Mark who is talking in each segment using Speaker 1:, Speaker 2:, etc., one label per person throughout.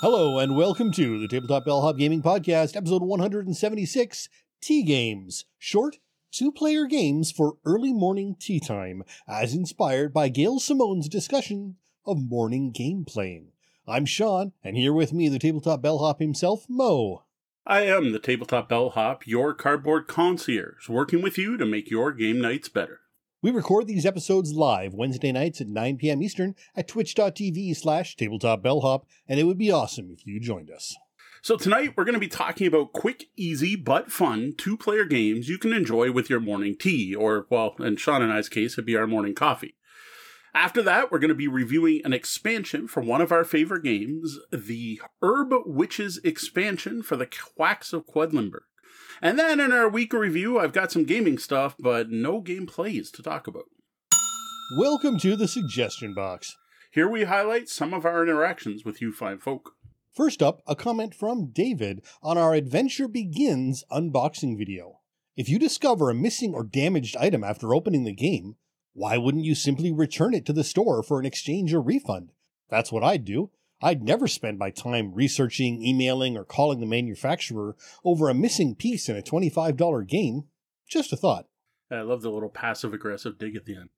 Speaker 1: Hello, and welcome to the Tabletop Bellhop Gaming Podcast, episode 176 Tea Games. Short, two player games for early morning tea time, as inspired by Gail Simone's discussion of morning game playing. I'm Sean, and here with me, the Tabletop Bellhop himself, Mo.
Speaker 2: I am the Tabletop Bellhop, your cardboard concierge, working with you to make your game nights better.
Speaker 1: We record these episodes live Wednesday nights at 9 p.m. Eastern at twitch.tv slash tabletopbellhop, and it would be awesome if you joined us.
Speaker 2: So tonight we're going to be talking about quick, easy, but fun two-player games you can enjoy with your morning tea, or, well, in Sean and I's case, it'd be our morning coffee. After that, we're going to be reviewing an expansion for one of our favorite games, the Herb Witches expansion for the Quacks of Quedlinburg. And then in our week review, I've got some gaming stuff, but no gameplays to talk about.
Speaker 1: Welcome to the suggestion box.
Speaker 2: Here we highlight some of our interactions with you fine folk.
Speaker 1: First up, a comment from David on our Adventure Begins unboxing video. If you discover a missing or damaged item after opening the game, why wouldn't you simply return it to the store for an exchange or refund? That's what I'd do. I'd never spend my time researching, emailing, or calling the manufacturer over a missing piece in a $25 game. Just a thought.
Speaker 2: I love the little passive aggressive dig at the end.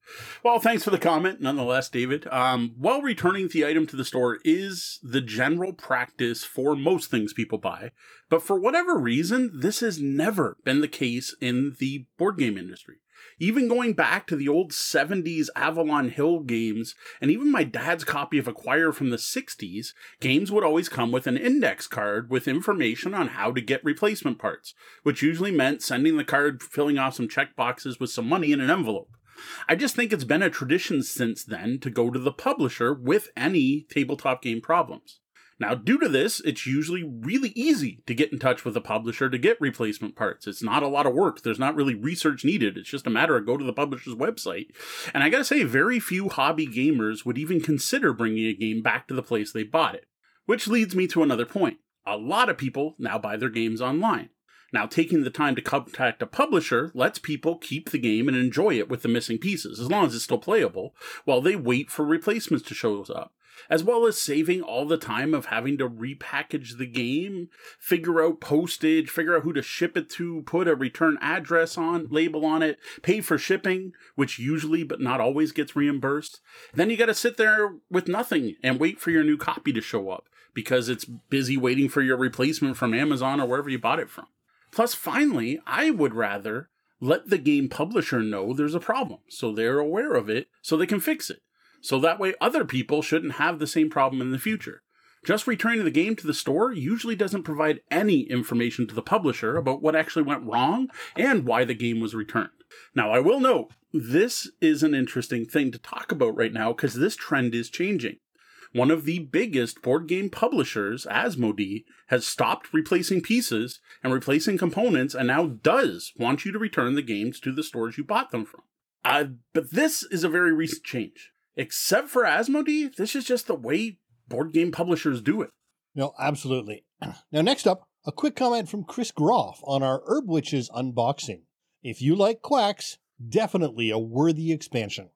Speaker 2: Well, thanks for the comment, nonetheless, David. Um, while returning the item to the store is the general practice for most things people buy, but for whatever reason, this has never been the case in the board game industry even going back to the old 70s Avalon Hill games, and even my dad's copy of Acquire from the 60s, games would always come with an index card with information on how to get replacement parts, which usually meant sending the card, filling off some check boxes with some money in an envelope. I just think it's been a tradition since then to go to the publisher with any tabletop game problems. Now, due to this, it's usually really easy to get in touch with a publisher to get replacement parts. It's not a lot of work. There's not really research needed. It's just a matter of go to the publisher's website. And I gotta say, very few hobby gamers would even consider bringing a game back to the place they bought it. Which leads me to another point. A lot of people now buy their games online. Now, taking the time to contact a publisher lets people keep the game and enjoy it with the missing pieces, as long as it's still playable, while they wait for replacements to show up as well as saving all the time of having to repackage the game, figure out postage, figure out who to ship it to, put a return address on, label on it, pay for shipping, which usually but not always gets reimbursed. Then you got to sit there with nothing and wait for your new copy to show up because it's busy waiting for your replacement from Amazon or wherever you bought it from. Plus, finally, I would rather let the game publisher know there's a problem so they're aware of it so they can fix it so that way other people shouldn't have the same problem in the future. Just returning the game to the store usually doesn't provide any information to the publisher about what actually went wrong and why the game was returned. Now, I will note, this is an interesting thing to talk about right now because this trend is changing. One of the biggest board game publishers, Asmodee, has stopped replacing pieces and replacing components and now does want you to return the games to the stores you bought them from. Uh, but this is a very recent change except for Asmodee, this is just the way board game publishers do it.
Speaker 1: No, absolutely. Now, next up, a quick comment from Chris Groff on our Herb Witches unboxing. If you like quacks, definitely a worthy expansion.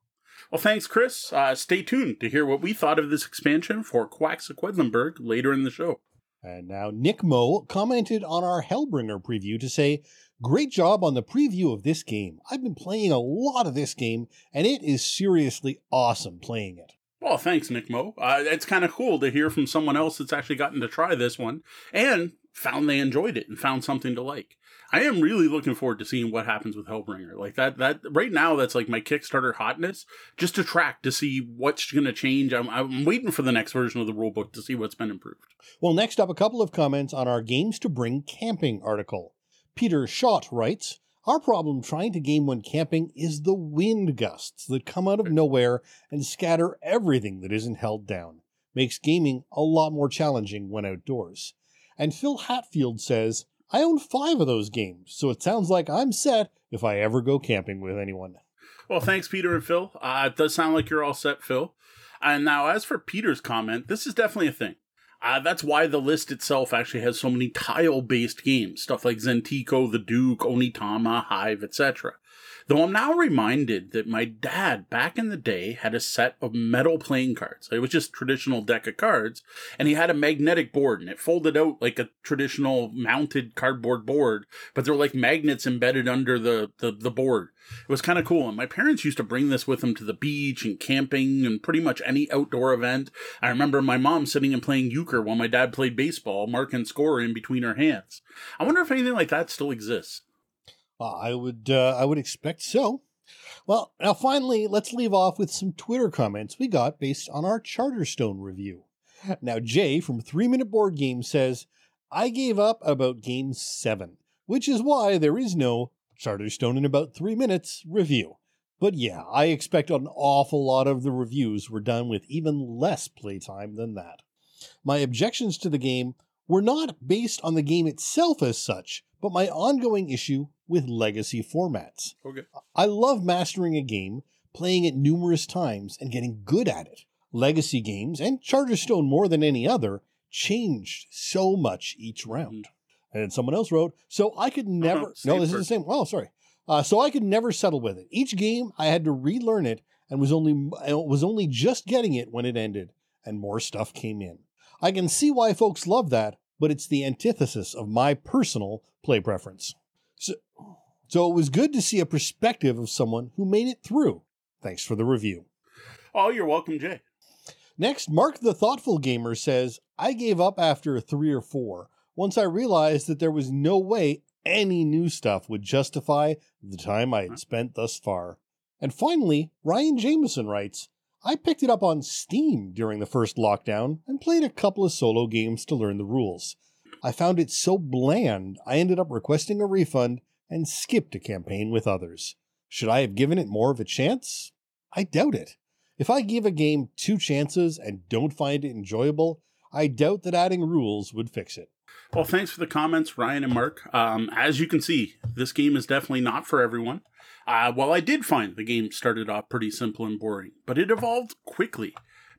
Speaker 2: Well, thanks, Chris. Uh, stay tuned to hear what we thought of this expansion for Quacks of Quedlinburg later in the show.
Speaker 1: And now, Nick Mo commented on our Hellbringer preview to say, Great job on the preview of this game. I've been playing a lot of this game, and it is seriously awesome playing it.
Speaker 2: Well, thanks, Nick Mo. Uh, it's kind of cool to hear from someone else that's actually gotten to try this one and found they enjoyed it and found something to like. I am really looking forward to seeing what happens with Hellbringer. Like that, that right now, that's like my Kickstarter hotness, just to track to see what's going to change. I'm, I'm waiting for the next version of the rulebook to see what's been improved.
Speaker 1: Well, next up, a couple of comments on our Games to Bring camping article. Peter Schott writes, our problem trying to game when camping is the wind gusts that come out of nowhere and scatter everything that isn't held down. Makes gaming a lot more challenging when outdoors. And Phil Hatfield says, I own five of those games, so it sounds like I'm set if I ever go camping with anyone.
Speaker 2: Well, thanks, Peter and Phil. Uh, it does sound like you're all set, Phil. And now, as for Peter's comment, this is definitely a thing. Uh, that's why the list itself actually has so many tile based games, stuff like Zentico, The Duke, Onitama, Hive, etc. Though I'm now reminded that my dad back in the day had a set of metal playing cards. It was just traditional deck of cards, and he had a magnetic board and it folded out like a traditional mounted cardboard board, but there were like magnets embedded under the, the, the board. It was kind of cool. And my parents used to bring this with them to the beach and camping and pretty much any outdoor event. I remember my mom sitting and playing euchre while my dad played baseball, marking score in between her hands. I wonder if anything like that still exists.
Speaker 1: I would uh, I would expect so. Well, now finally, let's leave off with some Twitter comments we got based on our Charterstone review. Now, Jay from Three Minute Board Game says, I gave up about game seven, which is why there is no Charterstone in about three minutes review. But yeah, I expect an awful lot of the reviews were done with even less playtime than that. My objections to the game were not based on the game itself as such, but my ongoing issue with legacy formats.
Speaker 2: Okay.
Speaker 1: I love mastering a game, playing it numerous times, and getting good at it. Legacy games, and Charterstone more than any other, changed so much each round. Mm-hmm. And someone else wrote, so I could uh-huh. never.
Speaker 2: no,
Speaker 1: this is the same. Oh, sorry. Uh, so I could never settle with it. Each game, I had to relearn it, and was only uh, was only just getting it when it ended, and more stuff came in. I can see why folks love that, but it's the antithesis of my personal play preference. So, so it was good to see a perspective of someone who made it through. Thanks for the review.
Speaker 2: Oh, you're welcome, Jay.
Speaker 1: Next, Mark the Thoughtful Gamer says, I gave up after three or four once I realized that there was no way any new stuff would justify the time I had hmm. spent thus far. And finally, Ryan Jameson writes, I picked it up on Steam during the first lockdown and played a couple of solo games to learn the rules. I found it so bland, I ended up requesting a refund and skipped a campaign with others. Should I have given it more of a chance? I doubt it. If I give a game two chances and don't find it enjoyable, I doubt that adding rules would fix it.
Speaker 2: Well, thanks for the comments, Ryan and Mark. Um, as you can see, this game is definitely not for everyone. Uh, while I did find the game started off pretty simple and boring, but it evolved quickly.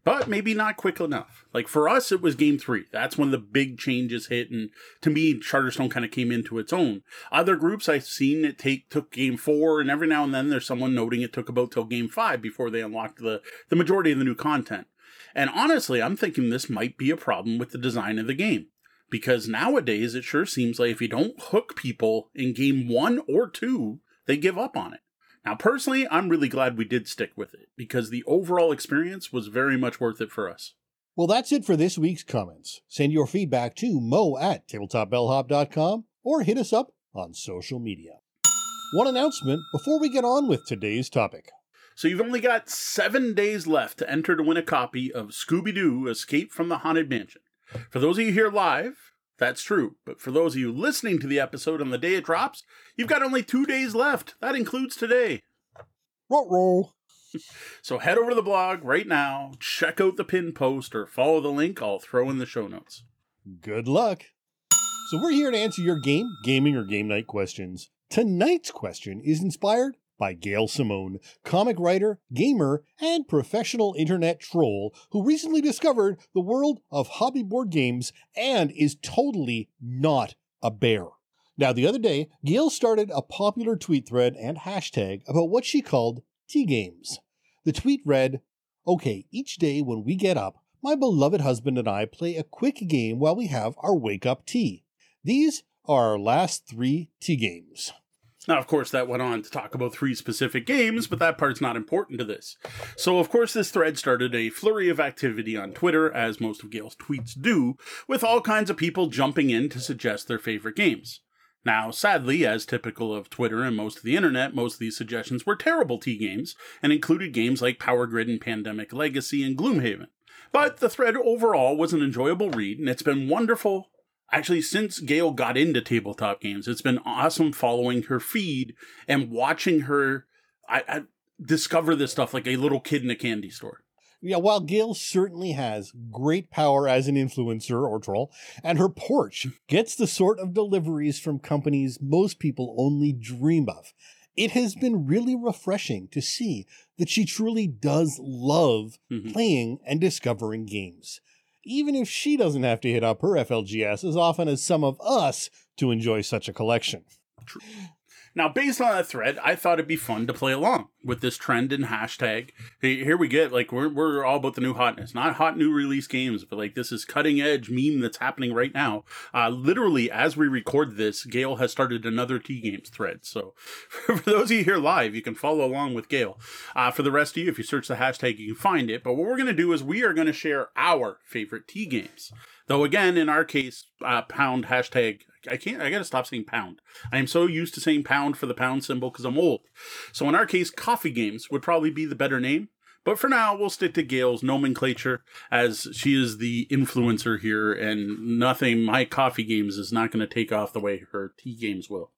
Speaker 2: But maybe not quick enough. Like for us, it was game three. That's when the big changes hit, and to me, Charterstone kind of came into its own. Other groups I've seen it take took game four, and every now and then there's someone noting it took about till game five before they unlocked the the majority of the new content. And honestly, I'm thinking this might be a problem with the design of the game because nowadays it sure seems like if you don't hook people in game one or two, they give up on it. Now, personally, I'm really glad we did stick with it because the overall experience was very much worth it for us.
Speaker 1: Well, that's it for this week's comments. Send your feedback to mo at tabletopbellhop.com or hit us up on social media. One announcement before we get on with today's topic.
Speaker 2: So you've only got seven days left to enter to win a copy of Scooby Doo Escape from the Haunted Mansion. For those of you here live, that's true. But for those of you listening to the episode on the day it drops, you've got only two days left. That includes today.
Speaker 1: Roll, roll.
Speaker 2: So head over to the blog right now, check out the pin post, or follow the link I'll throw in the show notes.
Speaker 1: Good luck. So we're here to answer your game, gaming, or game night questions. Tonight's question is inspired by Gail Simone, comic writer, gamer, and professional internet troll who recently discovered the world of hobby board games and is totally not a bear. Now, the other day, Gail started a popular tweet thread and hashtag about what she called tea games. The tweet read, Okay, each day when we get up, my beloved husband and I play a quick game while we have our wake up tea. These are our last three tea games.
Speaker 2: Now, of course, that went on to talk about three specific games, but that part's not important to this. So, of course, this thread started a flurry of activity on Twitter, as most of Gail's tweets do, with all kinds of people jumping in to suggest their favorite games. Now, sadly, as typical of Twitter and most of the internet, most of these suggestions were terrible tea games and included games like Power Grid and Pandemic Legacy and Gloomhaven. But the thread overall was an enjoyable read, and it's been wonderful. Actually, since Gail got into tabletop games, it's been awesome following her feed and watching her I, I discover this stuff like a little kid in a candy store.
Speaker 1: Yeah, while Gail certainly has great power as an influencer or troll, and her porch gets the sort of deliveries from companies most people only dream of, it has been really refreshing to see that she truly does love
Speaker 2: Mhm.
Speaker 1: playing and discovering games. Even if she doesn't have to hit up her FLGS as often as some of us to enjoy such a collection.
Speaker 2: Now, based on that thread, I thought it'd be fun to play along with this trend and hashtag. Here we get like we're we're all about the new hotness, not hot new release games, but like this is cutting edge meme that's happening right now. Uh, literally, as we record this, Gail has started another Tea Games thread. So for those of you here live, you can follow along with Gail. Uh, for the rest of you, if you search the hashtag, you can find it. But what we're gonna do is we are gonna share our favorite tea games. Though again, in our case, uh, pound hashtag. I can't. I gotta stop saying pound. I am so used to saying pound for the pound symbol because I'm old. So in our case, coffee games would probably be the better name. But for now, we'll stick to Gail's nomenclature as she is the influencer here, and nothing. My coffee games is not going to take off the way her tea games will.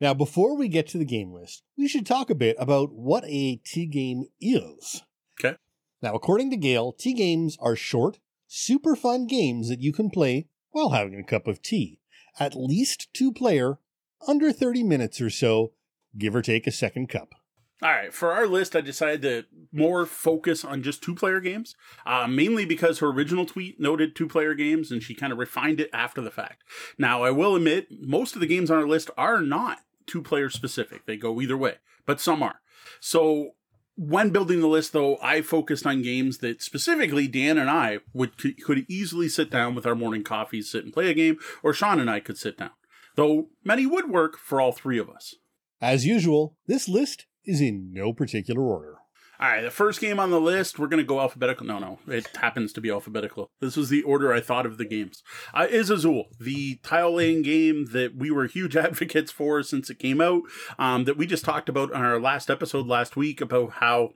Speaker 1: Now, before we get to the game list, we should talk a bit about what a tea game is.
Speaker 2: Okay.
Speaker 1: Now, according to Gail, tea games are short, super fun games that you can play while having a cup of tea. At least two player, under 30 minutes or so, give or take a second cup.
Speaker 2: All right, for our list, I decided to more focus on just two player games, uh, mainly because her original tweet noted two player games and she kind of refined it after the fact. Now, I will admit, most of the games on our list are not two player specific, they go either way, but some are. So, when building the list, though, I focused on games that specifically Dan and I would could easily sit down with our morning coffees, sit and play a game, or Sean and I could sit down. Though many would work for all three of us.
Speaker 1: As usual, this list is in no particular order.
Speaker 2: All right, the first game on the list, we're going to go alphabetical. No, no, it happens to be alphabetical. This was the order I thought of the games. Uh, is Azul, the tile laying game that we were huge advocates for since it came out, um, that we just talked about on our last episode last week about how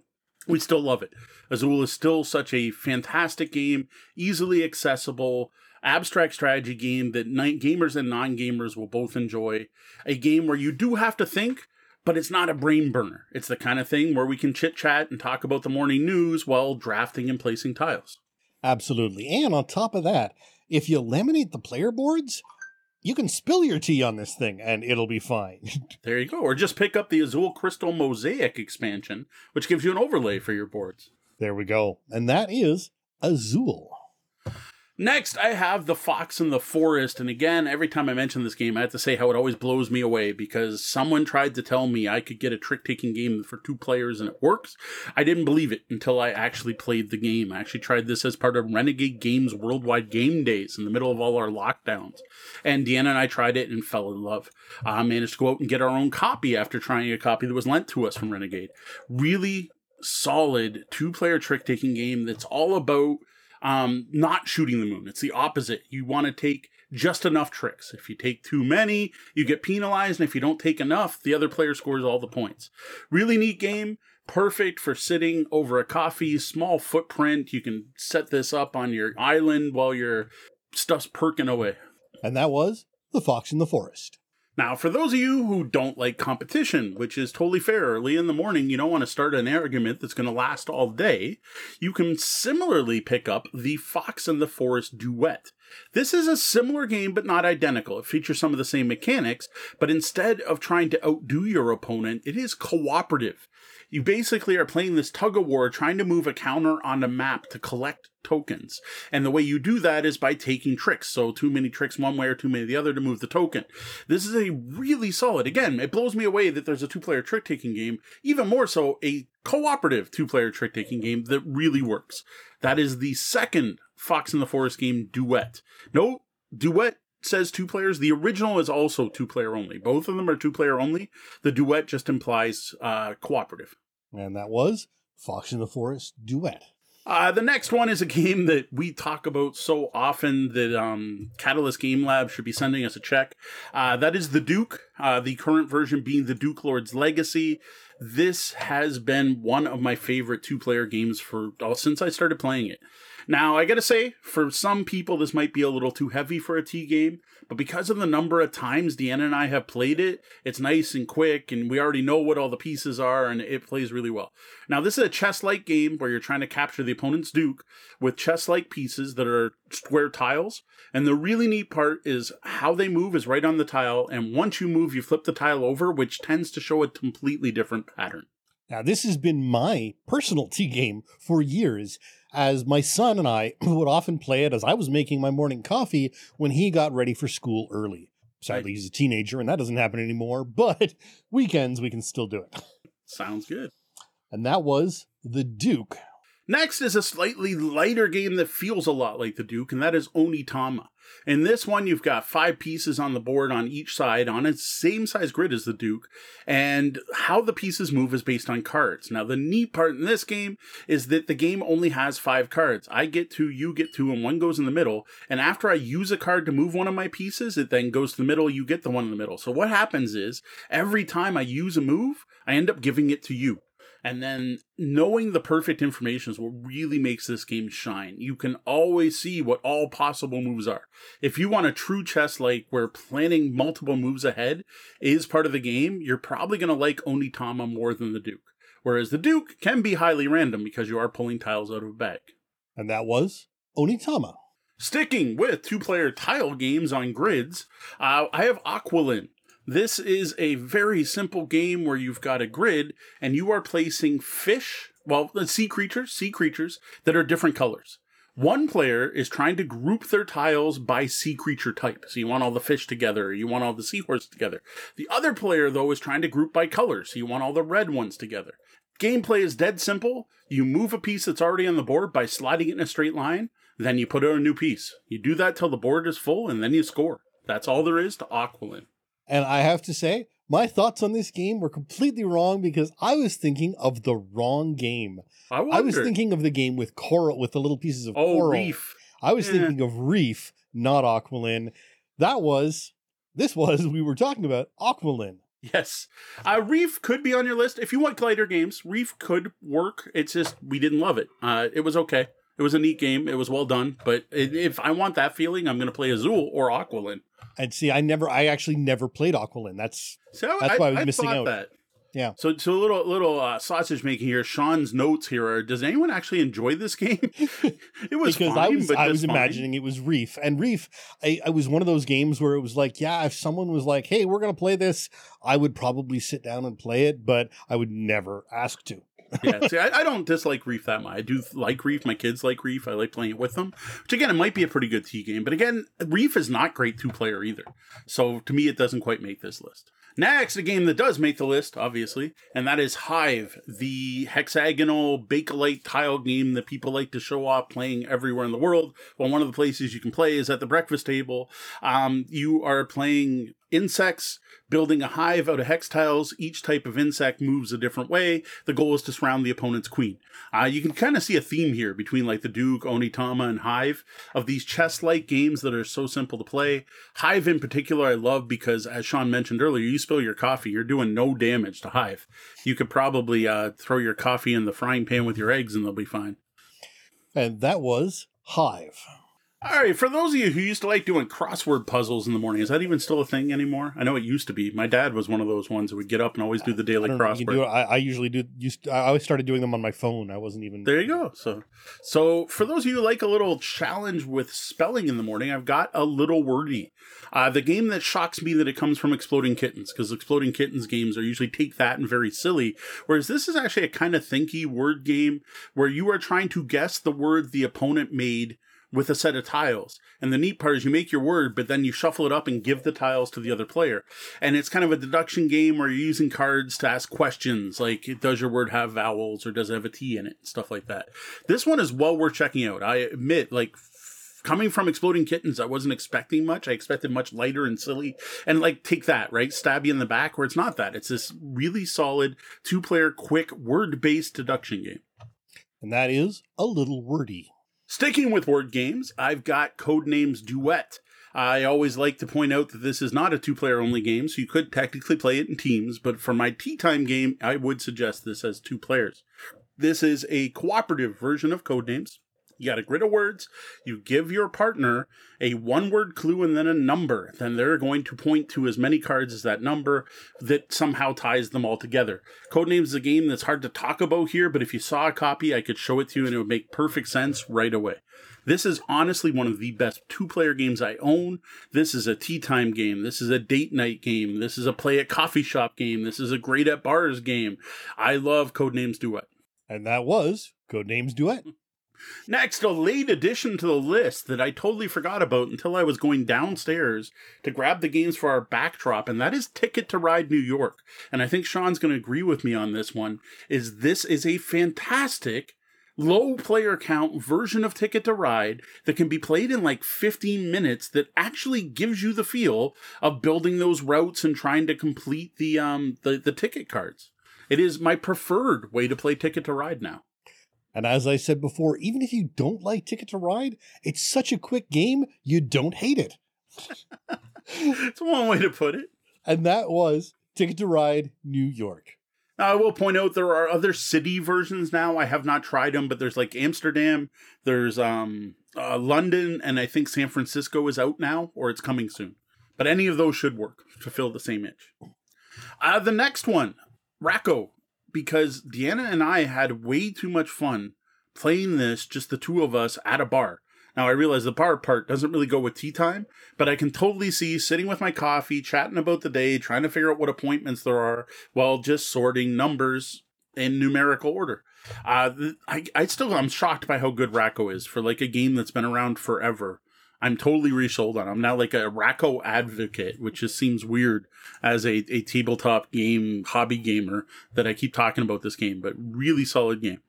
Speaker 2: we still love it. Azul is still such a fantastic game, easily accessible, abstract strategy game that gamers and non gamers will both enjoy. A game where you do have to think, but it's not a brain burner. It's the kind of thing where we can chit chat and talk about the morning news while drafting and placing tiles.
Speaker 1: Absolutely. And on top of that, if you laminate the player boards, you can spill your tea on this thing and it'll be fine.
Speaker 2: there you go. Or just pick up the Azul Crystal Mosaic expansion, which gives you an overlay for your boards.
Speaker 1: There we go. And that is Azul.
Speaker 2: Next, I have The Fox in the Forest. And again, every time I mention this game, I have to say how it always blows me away because someone tried to tell me I could get a trick taking game for two players and it works. I didn't believe it until I actually played the game. I actually tried this as part of Renegade Games Worldwide Game Days in the middle of all our lockdowns. And Deanna and I tried it and fell in love. I uh, managed to go out and get our own copy after trying a copy that was lent to us from Renegade. Really solid two player trick taking game that's all about um, not shooting the moon. It's the opposite. You want to take just enough tricks. If you take too many, you get penalized, and if you don't take enough, the other player scores all the points. Really neat game. Perfect for sitting over a coffee, small footprint. You can set this up on your island while your stuff's perking away.
Speaker 1: And that was The Fox in the Forest.
Speaker 2: Now, for those of you who don't like competition, which is totally fair, early in the morning, you don't want to start an argument that's going to last all day, you can similarly pick up the Fox and the Forest Duet. This is a similar game, but not identical. It features some of the same mechanics, but instead of trying to outdo your opponent, it is cooperative you basically are playing this tug of war trying to move a counter on the map to collect tokens. And the way you do that is by taking tricks. So too many tricks one way or too many the other to move the token. This is a really solid. Again, it blows me away that there's a two-player trick taking game, even more so a cooperative two-player trick taking game that really works. That is the second Fox in the Forest game duet. No, duet says two players. The original is also two player only. Both of them are two player only. The duet just implies uh, cooperative.
Speaker 1: And that was Fox in the Forest Duet.
Speaker 2: Uh, the next one is a game that we talk about so often that um, Catalyst Game Lab should be sending us a check. Uh, that is The Duke, uh, the current version being The Duke Lord's Legacy. This has been one of my favorite two player games for uh, since I started playing it. Now, I gotta say, for some people, this might be a little too heavy for a tea game, but because of the number of times Deanna and I have played it, it's nice and quick, and we already know what all the pieces are, and it plays really well. Now, this is a chess like game where you're trying to capture the opponent's Duke with chess like pieces that are square tiles, and the really neat part is how they move is right on the tile, and once you move, you flip the tile over, which tends to show a completely different pattern.
Speaker 1: Now, this has been my personal tea game for years as my son and I would often play it as I was making my morning coffee when he got ready for school early. Sadly, he's a teenager, and that doesn't happen anymore. But weekends, we can still do it.
Speaker 2: Sounds good.
Speaker 1: And that was The Duke.
Speaker 2: Next is a slightly lighter game that feels a lot like the Duke, and that is Onitama. In this one, you've got five pieces on the board on each side on a same size grid as the Duke, and how the pieces move is based on cards. Now, the neat part in this game is that the game only has five cards. I get two, you get two, and one goes in the middle. And after I use a card to move one of my pieces, it then goes to the middle, you get the one in the middle. So what happens is every time I use a move, I end up giving it to you. And then knowing the perfect information is what really makes this game shine. You can always see what all possible moves are. If you want a true chess like where planning multiple moves ahead is part of the game, you're probably going to like Onitama more than the Duke. Whereas the Duke can be highly random because you are pulling tiles out of a bag.
Speaker 1: And that was Onitama.
Speaker 2: Sticking with two player tile games on grids, uh, I have Aqualin. This is a very simple game where you've got a grid and you are placing fish, well, sea creatures, sea creatures that are different colors. One player is trying to group their tiles by sea creature type. So you want all the fish together, you want all the seahorse together. The other player, though, is trying to group by color. So you want all the red ones together. Gameplay is dead simple. You move a piece that's already on the board by sliding it in a straight line, then you put in a new piece. You do that till the board is full, and then you score. That's all there is to Aqualin.
Speaker 1: And I have to say, my thoughts on this game were completely wrong because I was thinking of the wrong game.
Speaker 2: I,
Speaker 1: I was thinking of the game with coral, with the little pieces of
Speaker 2: oh,
Speaker 1: coral.
Speaker 2: Reef.
Speaker 1: I was thinking of Reef, not Aqualin. That was, this was, we were talking about Aqualin.
Speaker 2: Yes. Uh, Reef could be on your list. If you want glider games, Reef could work. It's just, we didn't love it. Uh, it was okay. It was a neat game. It was well done. But i- if I want that feeling, I'm going to play Azul or Aqualin.
Speaker 1: And see, I never, I actually never played Aqualin. That's
Speaker 2: So
Speaker 1: That's why I was missing out.
Speaker 2: That.
Speaker 1: Yeah.
Speaker 2: So, so a little little uh, sausage making here. Sean's notes here are: Does anyone actually enjoy this game? it was
Speaker 1: because
Speaker 2: fine,
Speaker 1: I was
Speaker 2: but
Speaker 1: I was
Speaker 2: fine.
Speaker 1: imagining it was Reef and Reef. I, I was one of those games where it was like, yeah, if someone was like, "Hey, we're gonna play this," I would probably sit down and play it, but I would never ask to.
Speaker 2: Yeah, see, I, I don't dislike Reef that much. I do like Reef. My kids like Reef. I like playing it with them. Which again, it might be a pretty good tea game, but again, Reef is not great two player either. So to me, it doesn't quite make this list. Next, a game that does make the list, obviously, and that is Hive, the hexagonal Bakelite tile game that people like to show off playing everywhere in the world. Well, one of the places you can play is at the breakfast table. Um, you are playing insects, building a hive out of hex tiles. Each type of insect moves a different way. The goal is to surround the opponent's queen. Uh, you can kind of see a theme here between like the Duke, Onitama, and Hive of these chess-like games that are so simple to play. Hive in particular, I love because, as Sean mentioned earlier, you spill your coffee, you're doing no damage to Hive. You could probably uh, throw your coffee in the frying pan with your eggs, and they'll be fine.
Speaker 1: And that was Hive.
Speaker 2: All right, for those of you who used to like doing crossword puzzles in the morning, is that even still a thing anymore? I know it used to be. My dad was one of those ones who would get up and always do the daily
Speaker 1: don't know if you can
Speaker 2: crossword.
Speaker 1: do. I, I usually do. Used I always started doing them on my phone. I wasn't even.
Speaker 2: There you go. So, so for those of you who like a little challenge with spelling in the morning, I've got a little wordy. Uh, the game that shocks me that it comes from Exploding Kittens because Exploding Kittens games are usually take that and very silly, whereas this is actually a kind of thinky word game where you are trying to guess the word the opponent made with a set of tiles. And the neat part is you make your word, but then you shuffle it up and give the tiles to the other player. And it's kind of a deduction game where you're using cards to ask questions like, does your word have vowels or does it have a T in it? And Stuff like that. This one is well worth checking out. I admit, like, coming from Exploding Kittens, I wasn't expecting much. I expected much lighter and silly. And like, take that, right? Stab you in the back where it's not that. It's this really solid two player, quick, word based deduction game.
Speaker 1: And that is a little wordy.
Speaker 2: Sticking with word games, I've got Codenames Duet. I always like to point out that this is not a two player only game, so you could technically play it in teams, but for my tea time game, I would suggest this as two players. This is a cooperative version of Codenames. You got a grid of words. You give your partner a one word clue and then a number. Then they're going to point to as many cards as that number that somehow ties them all together. Codenames is a game that's hard to talk about here, but if you saw a copy, I could show it to you and it would make perfect sense right away. This is honestly one of the best two player games I own. This is a tea time game. This is a date night game. This is a play at coffee shop game. This is a great at bars game. I love Codenames Duet.
Speaker 1: And that was Codenames Duet.
Speaker 2: Next, a late addition to the list that I totally forgot about until I was going downstairs to grab the games for our backdrop, and that is Ticket to Ride New York. And I think Sean's going to agree with me on this one. Is this is a fantastic low player count version of Ticket to Ride that can be played in like 15 minutes that actually gives you the feel of building those routes and trying to complete the um the, the ticket cards. It is my preferred way to play Ticket to Ride now.
Speaker 1: And as I said before, even if you don't like Ticket to Ride, it's such a quick game, you don't hate it.
Speaker 2: it's one way to put it.
Speaker 1: And that was Ticket to Ride New York.
Speaker 2: Now, I will point out there are other city versions now. I have not tried them, but there's like Amsterdam, there's um uh, London, and I think San Francisco is out now or it's coming soon. But any of those should work to fill the same itch. Uh, the next one, Rack-O, because Deanna and I had way too much fun playing this, just the two of us at a bar. Now I realize the bar part doesn't really go with tea time, but I can totally see sitting with my coffee, chatting about the day, trying to figure out what appointments there are, while just sorting numbers in numerical order. Uh, I I still I'm shocked by how good Rack-O is for like a game that's been around forever. I'm totally resold on. I'm now like a Rack-O advocate, which just seems weird as a, a tabletop game hobby gamer that I keep talking about this game, but really solid game.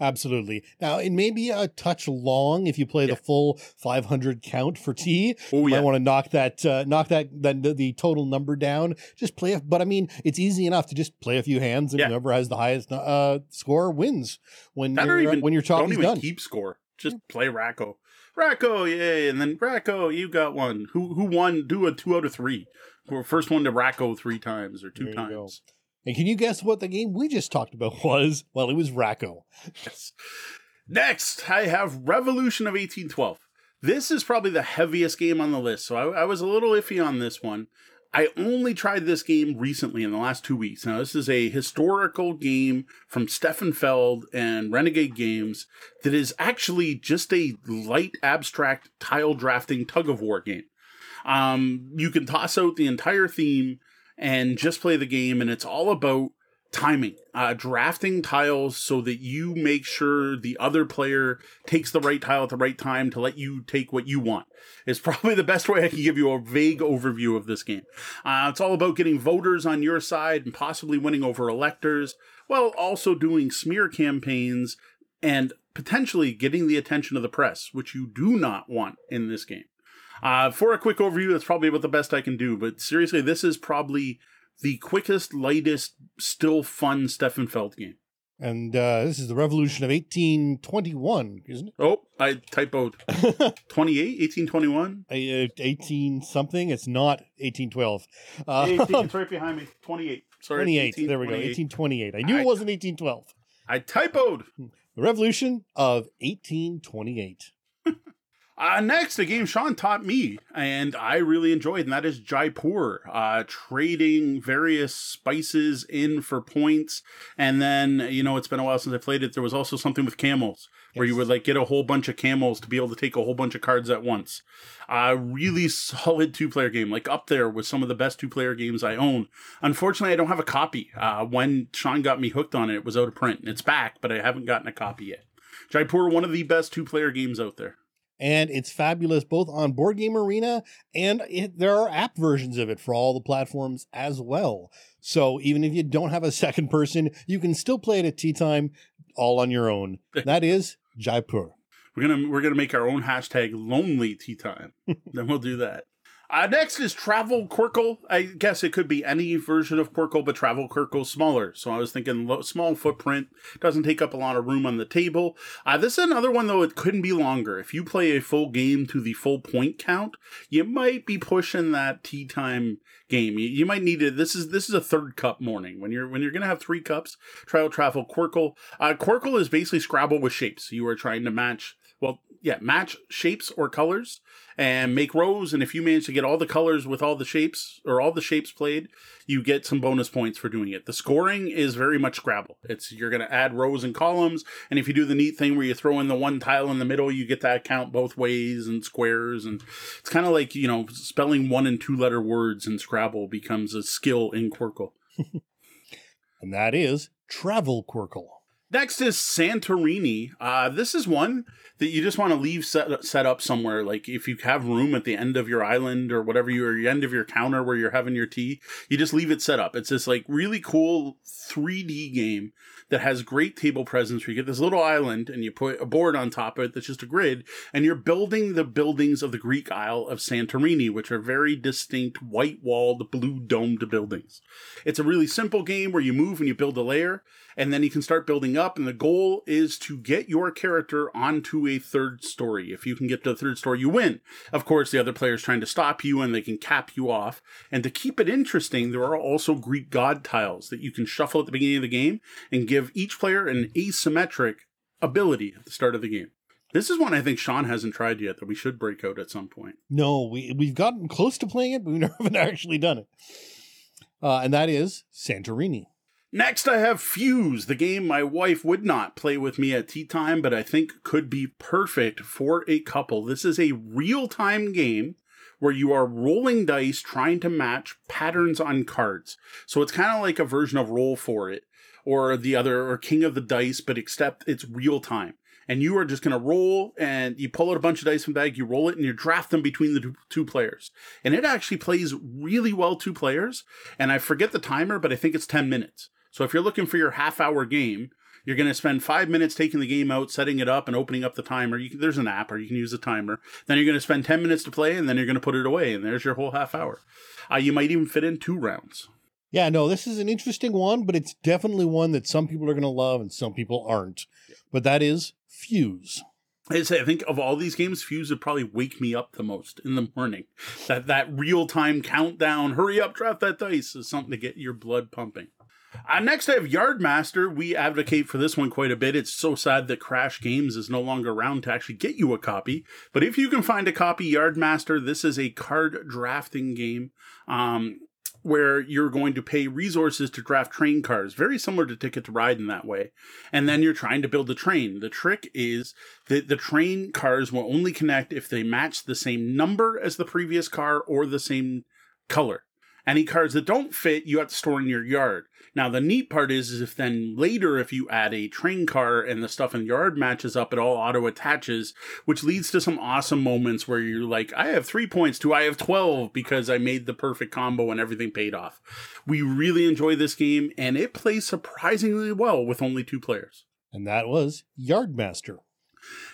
Speaker 1: Absolutely. Now, it may be a touch long if you play yeah. the full 500 count for tea.
Speaker 2: Oh,
Speaker 1: you
Speaker 2: yeah.
Speaker 1: might want to knock that, uh, knock that, the, the total number down. Just play, a, but I mean, it's easy enough to just play a few hands and yeah. whoever has the highest uh, score wins when you're,
Speaker 2: even,
Speaker 1: when your talk
Speaker 2: don't even
Speaker 1: done.
Speaker 2: keep score. Just play Rack-O. Rack-O, yay! And then Rack-O, you got one. Who who won? Do a two out of three. First one to Rack-O three times or two times.
Speaker 1: And can you guess what the game we just talked about was? Well, it was Rack-O.
Speaker 2: Yes. Next, I have Revolution of 1812. This is probably the heaviest game on the list, so I, I was a little iffy on this one. I only tried this game recently in the last two weeks. Now, this is a historical game from Stefan Feld and Renegade Games that is actually just a light abstract tile drafting tug of war game. Um, you can toss out the entire theme and just play the game, and it's all about timing, uh, drafting tiles so that you make sure the other player takes the right tile at the right time to let you take what you want. is probably the best way I can give you a vague overview of this game. Uh, it's all about getting voters on your side and possibly winning over electors, while also doing smear campaigns and potentially getting the attention of the press, which you do not want in this game. Uh, for a quick overview, that's probably about the best I can do, but seriously, this is probably the quickest, lightest, still fun Stefan Feld game.
Speaker 1: And uh, this is the revolution of 1821, isn't it?
Speaker 2: Oh, I typoed. 28, 1821?
Speaker 1: Uh, 18 something. It's not 1812.
Speaker 2: Uh, 18, it's right behind me. 28. Sorry.
Speaker 1: 28. there we go. 1828. I knew I, it wasn't 1812.
Speaker 2: I typoed.
Speaker 1: The revolution of 1828.
Speaker 2: Uh, next, a game Sean taught me and I really enjoyed, and that is Jaipur. Uh, trading various spices in for points. And then, you know, it's been a while since I played it. There was also something with camels where you would like get a whole bunch of camels to be able to take a whole bunch of cards at once. A uh, really solid two player game, like up there with some of the best two player games I own. Unfortunately, I don't have a copy. Uh, when Sean got me hooked on it, it was out of print. It's back, but I haven't gotten a copy yet. Jaipur, one of the best two player games out there
Speaker 1: and it's fabulous both on Board Game Arena and it, there are app versions of it for all the platforms as well. So even if you don't have a second person, you can still play it at tea time all on your own. That is Jaipur.
Speaker 2: We're gonna we're gonna make our own hashtag lonely tea time. then we'll do that. Uh, next is Travel Qwirkle. I guess it could be any version of Qwirkle, but Travel Qwirkle's smaller. So I was thinking small footprint, doesn't take up a lot of room on the table. Uh, this is another one, though, it couldn't be longer. If you play a full game to the full point count, you might be pushing that tea time game. You, you might need it. This is this is a third cup morning. When you're when you're gonna have three cups, out Travel Qwirkle. Uh, Qwirkle is basically Scrabble with shapes. You are trying to match yeah, match shapes or colors and make rows. And if you manage to get all the colors with all the shapes or all the shapes played, you get some bonus points for doing it. The scoring is very much Scrabble. It's you're going to add rows and columns, and if you do the neat thing where you throw in the one tile in the middle, you get that count both ways and squares, and it's kind of like you know spelling one and two letter words in Scrabble becomes a skill in Qwirkle.
Speaker 1: and that is Travel Qwirkle.
Speaker 2: Next is Santorini. Uh, this is one that you just want to leave set, set up somewhere. Like if you have room at the end of your island or whatever you or end of your counter where you're having your tea, you just leave it set up. It's this like really cool 3D game that has great table presence where you get this little island and you put a board on top of it that's just a grid and you're building the buildings of the Greek Isle of Santorini, which are very distinct white walled, blue domed buildings. It's a really simple game where you move and you build a layer and then you can start building up. And the goal is to get your character onto a third story. If you can get to the third story, you win. Of course, the other player's trying to stop you and they can cap you off. And to keep it interesting, there are also Greek god tiles that you can shuffle at the beginning of the game and give each player an asymmetric ability at the start of the game. This is one I think Sean hasn't tried yet that we should break out at some point.
Speaker 1: No, we we've gotten close to playing it, but we haven't actually done it. Uh, and that is Santorini.
Speaker 2: Next, I have Fuse, the game my wife would not play with me at tea time, but I think could be perfect for a couple. This is a real time game where you are rolling dice trying to match patterns on cards. So it's kind of like a version of Roll for It or the other, or King of the Dice, but except it's real time. And you are just going to roll and you pull out a bunch of dice from the bag, you roll it, and you draft them between the two players. And it actually plays really well two players. And I forget the timer, but I think it's 10 minutes. So if you're looking for your half hour game, you're going to spend five minutes taking the game out, setting it up, and opening up the timer. Can, there's an app, or you can use a timer. Then you're going to spend 10 minutes to play, and then you're going to put it away, and there's your whole half hour. Uh, you might even fit in two rounds.
Speaker 1: Yeah, no, this is an interesting one, but it's definitely one that some people are going to love and some people aren't. But that is Fuse.
Speaker 2: I say, I think of all these games, Fuse would probably wake me up the most in the morning. That that real time countdown, hurry up, draft that dice is something to get your blood pumping. Uh, next, I have Yardmaster. We advocate for this one quite a bit. It's so sad that Crash Games is no longer around to actually get you a copy. But if you can find a copy, Yardmaster, this is a card drafting game. Um, where you're going to pay resources to draft train cars, very similar to Ticket to Ride in that way. And then you're trying to build the train. The trick is that the train cars will only connect if they match the same number as the previous car or the same color. Any cards that don't fit, you have to store in your yard. Now, the neat part is, is if then later, if you add a train car and the stuff in the yard matches up, it all auto attaches, which leads to some awesome moments where you're like, I have three points to I have 12 because I made the perfect combo and everything paid off. We really enjoy this game and it plays surprisingly well with only two players.
Speaker 1: And that was Yardmaster.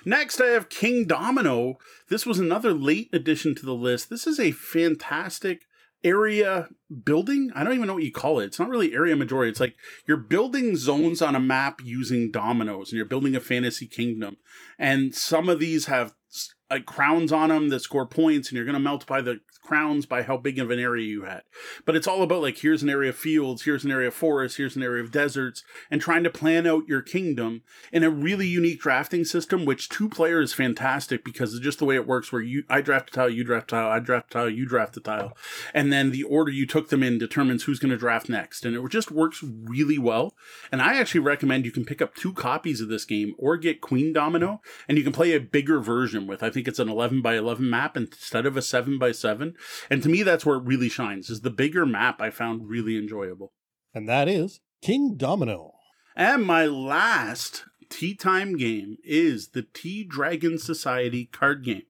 Speaker 2: Next, I have Kingdomino. This was another late addition to the list. This is a fantastic area building. I don't even know what you call it. It's not really area majority. It's like you're building zones on a map using dominoes and you're building a fantasy kingdom. And some of these have like crowns on them that score points and you're going to multiply the crowns by how big of an area you had. But it's all about like here's an area of fields, here's an area of forests, here's an area of deserts, and trying to plan out your kingdom in a really unique drafting system, which two player is fantastic because it's just the way it works where you I draft a tile, you draft a tile, I draft a tile, you draft a tile. And then the order you took them in determines who's going to draft next. And it just works really well. And I actually recommend you can pick up two copies of this game or get Queendomino and you can play a bigger version with I think it's an 11 by 11 map instead of a 7 by 7 and to me, that's where it really shines. Is the bigger map I found really enjoyable.
Speaker 1: And that is Kingdomino.
Speaker 2: And my last tea time game is the Tea Dragon Society card game.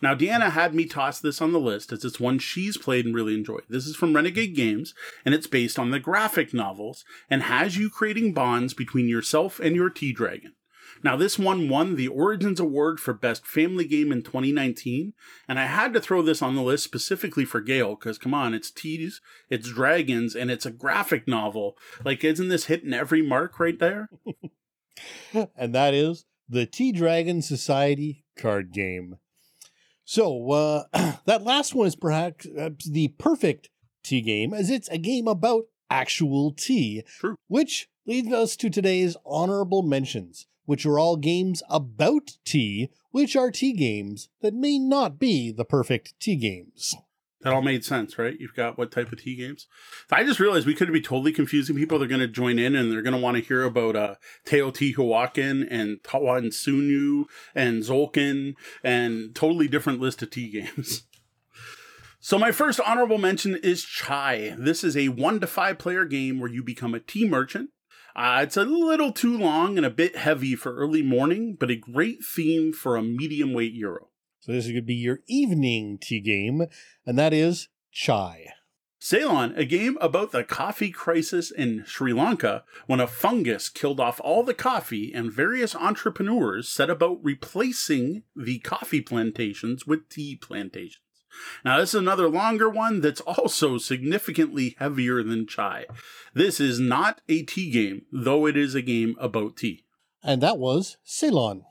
Speaker 2: Now, Deanna had me toss this on the list as it's one she's played and really enjoyed. This is from Renegade Games, and it's based on the graphic novels and has you creating bonds between yourself and your Tea Dragon. Now, this one won the Origins Award for Best Family Game in 2019, and I had to throw this on the list specifically for Gail because, come on, it's teas, it's dragons, and it's a graphic novel. Like, isn't this hitting every mark right there?
Speaker 1: and that is the Tea Dragon Society card game. So, uh, that last one is perhaps the perfect tea game, as it's a game about actual tea.
Speaker 2: True.
Speaker 1: Which leads us to today's honorable mentions which are all games about tea, which are tea games that may not be the perfect tea games.
Speaker 2: That all made sense, right? You've got what type of tea games? I just realized we could be totally confusing people. They're going to join in and they're going to want to hear about uh, Teotihuacan and Tawantinsuyu and Tzolk'in and totally different list of tea games. So my first honorable mention is Chai. This is a one to five player game where you become a tea merchant Uh, it's a little too long and a bit heavy for early morning, but a great theme for a medium weight Euro.
Speaker 1: So this is going to be your evening tea game, and that is chai.
Speaker 2: Ceylon, a game about the coffee crisis in Sri Lanka when a fungus killed off all the coffee and various entrepreneurs set about replacing the coffee plantations with tea plantations. Now, this is another longer one that's also significantly heavier than chai. This is not a tea game, though it is a game about tea.
Speaker 1: And that was Ceylon.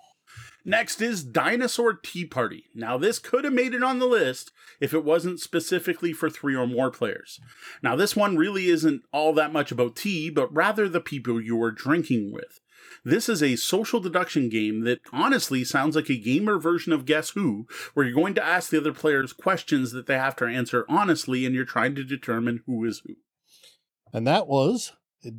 Speaker 2: Next is Dinosaur Tea Party. Now, this could have made it on the list if it wasn't specifically for three or more players. Now, this one really isn't all that much about tea, but rather the people you are drinking with. This is a social deduction game that honestly sounds like a gamer version of Guess Who, where you're going to ask the other players questions that they have to answer honestly, and you're trying to determine who is who.
Speaker 1: And that was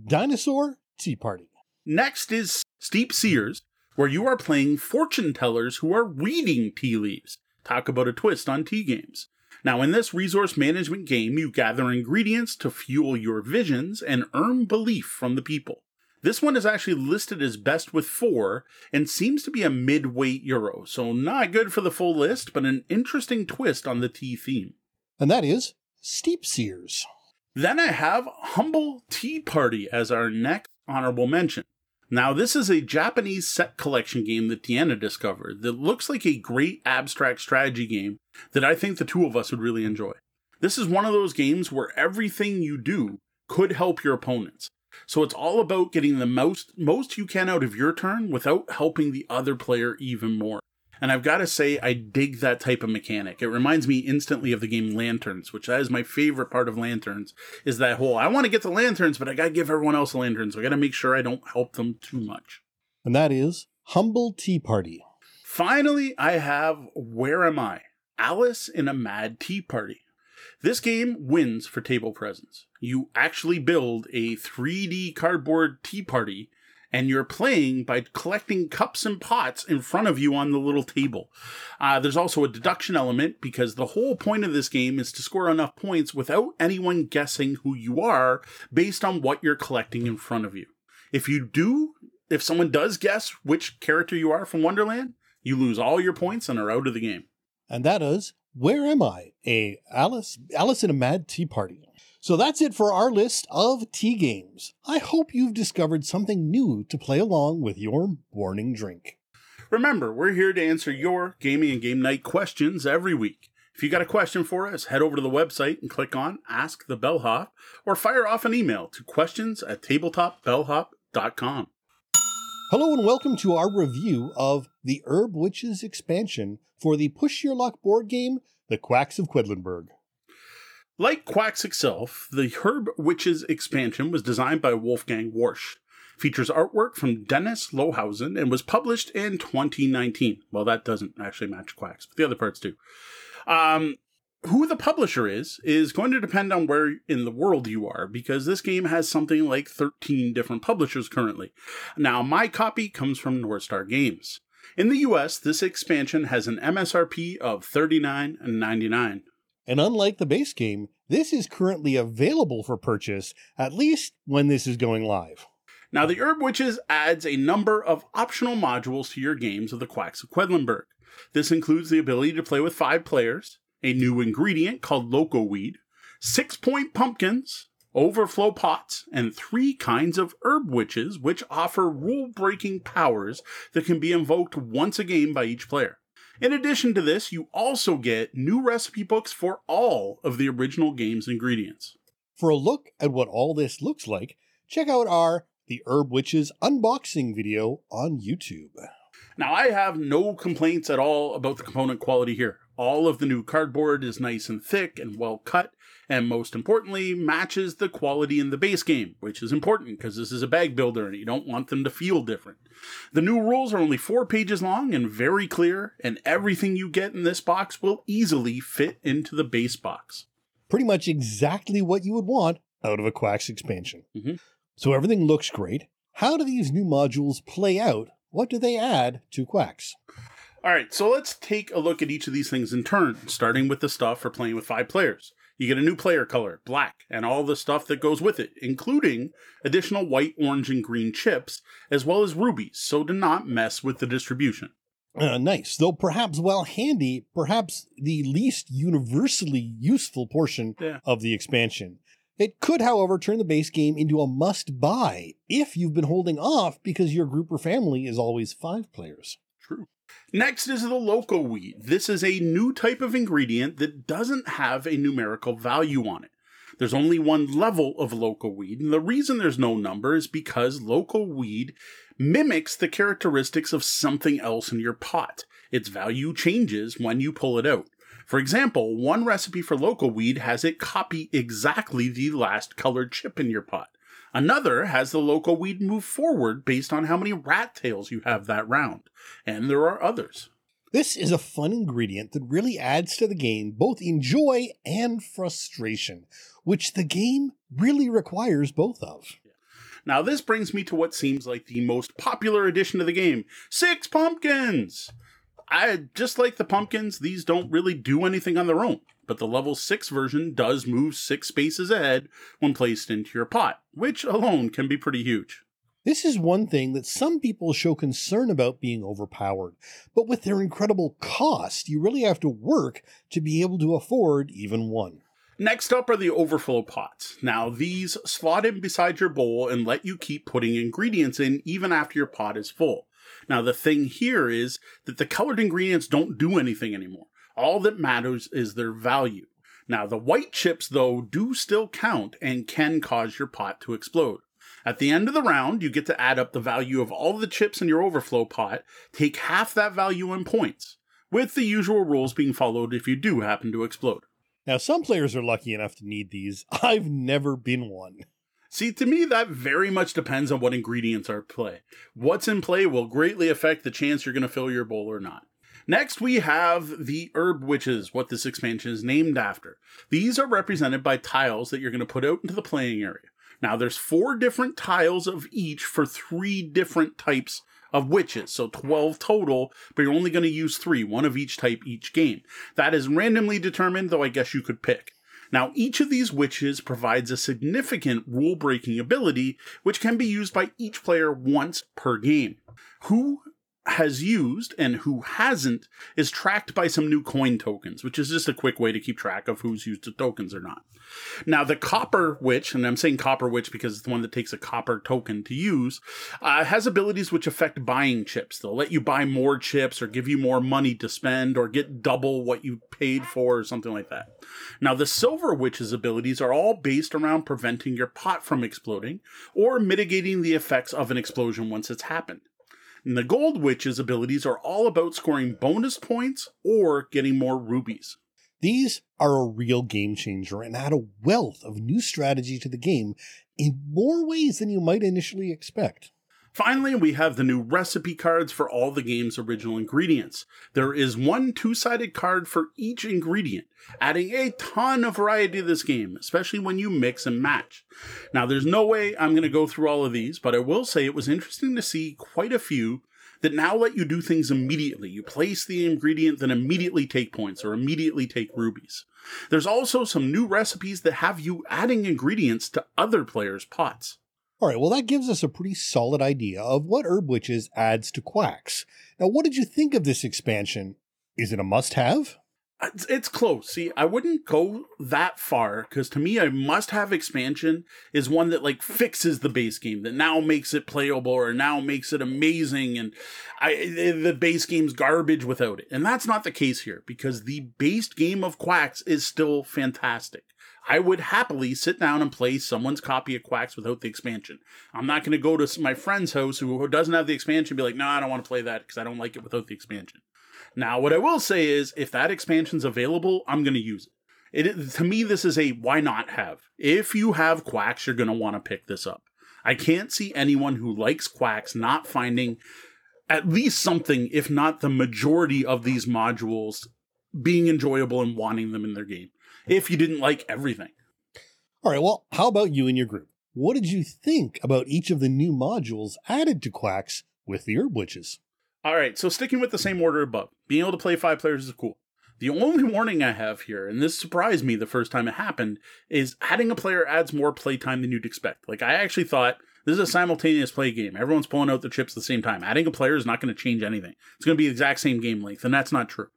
Speaker 1: Dinosaur Tea Party.
Speaker 2: Next is Steep Seers, where you are playing fortune tellers who are reading tea leaves. Talk about a twist on tea games. Now, in this resource management game, you gather ingredients to fuel your visions and earn belief from the people. This one is actually listed as best with four and seems to be a mid-weight euro, so not good for the full list, but an interesting twist on the tea theme.
Speaker 1: And that is Steep Seers.
Speaker 2: Then I have Humble Tea Party as our next honorable mention. Now, this is a Japanese set collection game that Deanna discovered that looks like a great abstract strategy game that I think the two of us would really enjoy. This is one of those games where everything you do could help your opponents. So it's all about getting the most most you can out of your turn without helping the other player even more. And I've got to say, I dig that type of mechanic. It reminds me instantly of the game Lanterns, which that is my favorite part of Lanterns, is that whole, I want to get the Lanterns, but I got to give everyone else a Lantern, so I got to make sure I don't help them too much.
Speaker 1: And that is Humble Tea Party.
Speaker 2: Finally, I have Where Am I? Alice in a Mad Tea Party. This game wins for table presence. You actually build a 3D cardboard tea party and you're playing by collecting cups and pots in front of you on the little table. Uh, there's also a deduction element because the whole point of this game is to score enough points without anyone guessing who you are based on what you're collecting in front of you. If you do, if someone does guess which character you are from Wonderland, you lose all your points and are out of the game.
Speaker 1: And that is Where Am I? A Alice Alice in a Mad Tea Party. So that's it for our list of tea games. I hope you've discovered something new to play along with your morning drink.
Speaker 2: Remember, we're here to answer your gaming and game night questions every week. If you got a question for us, head over to the website and click on Ask the Bellhop or fire off an email to questions at tabletopbellhop.com.
Speaker 1: Hello and welcome to our review of the Herb Witches expansion for the Push Your Luck board game, The Quacks of Quedlinburg.
Speaker 2: Like Quacks itself, the Herb Witches expansion was designed by Wolfgang Warsch. Features artwork from Dennis Lohausen and was published in 2019. Well, that doesn't actually match Quacks, but the other parts do. Um, who the publisher is is going to depend on where in the world you are because this game has something like 13 different publishers currently. Now, my copy comes from Northstar Games. In the US, this expansion has an MSRP of $39.99.
Speaker 1: And unlike the base game, this is currently available for purchase, at least when this is going live.
Speaker 2: Now, the Herb Witches adds a number of optional modules to your games of the Quacks of Quedlinburg. This includes the ability to play with five players, a new ingredient called Loco Weed, six point pumpkins, overflow pots, and three kinds of herb witches, which offer rule breaking powers that can be invoked once a game by each player. In addition to this, you also get new recipe books for all of the original game's ingredients.
Speaker 1: For a look at what all this looks like, check out our The Herb Witches unboxing video on YouTube.
Speaker 2: Now, I have no complaints at all about the component quality here. All of the new cardboard is nice and thick and well cut, and most importantly, matches the quality in the base game, which is important because this is a bag builder and you don't want them to feel different. The new rules are only four pages long and very clear, and everything you get in this box will easily fit into the base box.
Speaker 1: Pretty much exactly what you would want out of a Quacks expansion.
Speaker 2: Mhm.
Speaker 1: So everything looks great. How do these new modules play out? What do they add to Quacks?
Speaker 2: All right, so let's take a look at each of these things in turn, starting with the stuff for playing with five players. You get a new player color, black, and all the stuff that goes with it, including additional white, orange, and green chips, as well as rubies, so do not mess with the distribution.
Speaker 1: Uh, nice. Though perhaps, while handy, perhaps the least universally useful portion
Speaker 2: Yeah.
Speaker 1: of the expansion. It could, however, turn the base game into a must buy if you've been holding off because your group or family is always five players.
Speaker 2: True. Next is the loco weed. This is a new type of ingredient that doesn't have a numerical value on it. There's only one level of loco weed, and the reason there's no number is because loco weed mimics the characteristics of something else in your pot. Its value changes when you pull it out. For example, one recipe for loco weed has it copy exactly the last colored chip in your pot. Another has the loco weed move forward based on how many rat tails you have that round. And there are others.
Speaker 1: This is a fun ingredient that really adds to the game both in joy and frustration, which the game really requires both of.
Speaker 2: Now, this brings me to what seems like the most popular addition to the game Six Pumpkins! I just like the pumpkins, these don't really do anything on their own, but the level 6 version does move 6 spaces ahead when placed into your pot, which alone can be pretty huge.
Speaker 1: This is one thing that some people show concern about being overpowered, but with their incredible cost, you really have to work to be able to afford even one.
Speaker 2: Next up are the overflow pots. Now, these slot in beside your bowl and let you keep putting ingredients in even after your pot is full. Now, the thing here is that the colored ingredients don't do anything anymore. All that matters is their value. Now, the white chips, though, do still count and can cause your pot to explode. At the end of the round, you get to add up the value of all the chips in your overflow pot, take half that value in points, with the usual rules being followed if you do happen to explode.
Speaker 1: Now, some players are lucky enough to need these. I've never been one.
Speaker 2: See, to me, that very much depends on what ingredients are at play. What's in play will greatly affect the chance you're going to fill your bowl or not. Next, we have the Herb Witches, what this expansion is named after. These are represented by tiles that you're going to put out into the playing area. Now, there's four different tiles of each for three different types of witches, so 12 total, but you're only going to use three, one of each type each game. That is randomly determined, though I guess you could pick. Now, each of these witches provides a significant rule breaking ability, which can be used by each player once per game. Who has used and who hasn't is tracked by some new coin tokens, which is just a quick way to keep track of who's used the tokens or not. Now, the Copper Witch, and I'm saying Copper Witch because it's the one that takes a copper token to use, uh, has abilities which affect buying chips. They'll let you buy more chips or give you more money to spend or get double what you paid for or something like that. Now, the Silver Witch's abilities are all based around preventing your pot from exploding or mitigating the effects of an explosion once it's happened. And the Gold Witch's abilities are all about scoring bonus points or getting more rubies.
Speaker 1: These are a real game changer and add a wealth of new strategy to the game in more ways than you might initially expect.
Speaker 2: Finally, we have the new recipe cards for all the game's original ingredients. There is one two sided card for each ingredient, adding a ton of variety to this game, especially when you mix and match. Now, there's no way I'm going to go through all of these, but I will say it was interesting to see quite a few that now let you do things immediately. You place the ingredient, then immediately take points or immediately take rubies. There's also some new recipes that have you adding ingredients to other players' pots.
Speaker 1: All right, well, that gives us a pretty solid idea of what Herb Witches adds to Quacks. Now, what did you think of this expansion? Is it a must have?
Speaker 2: It's, close. See, I wouldn't go that far because to me, a must-have expansion is one that like fixes the base game, that now makes it playable or now makes it amazing, and I the base game's garbage without it. And that's not the case here because the base game of Quacks is still fantastic. I would happily sit down and play someone's copy of Quacks without the expansion. I'm not going to go to my friend's house who doesn't have the expansion and be like, no, I don't want to play that because I don't like it without the expansion. Now, what I will say is, if that expansion's available, I'm going to use it. It to me, this is a why not have. If you have Quacks, you're going to want to pick this up. I can't see anyone who likes Quacks not finding at least something, if not the majority of these modules, being enjoyable and wanting them in their game. If you didn't like everything.
Speaker 1: All right, well, how about you and your group? What did you think about each of the new modules added to Quacks with the Herb Witches?
Speaker 2: All right, so sticking with the same order above, being able to play five players is cool. The only warning I have here, and this surprised me the first time it happened, is adding a player adds more playtime than you'd expect. Like, I actually thought this is a simultaneous play game. Everyone's pulling out the chips at the same time. Adding a player is not going to change anything. It's going to be the exact same game length, and that's not true.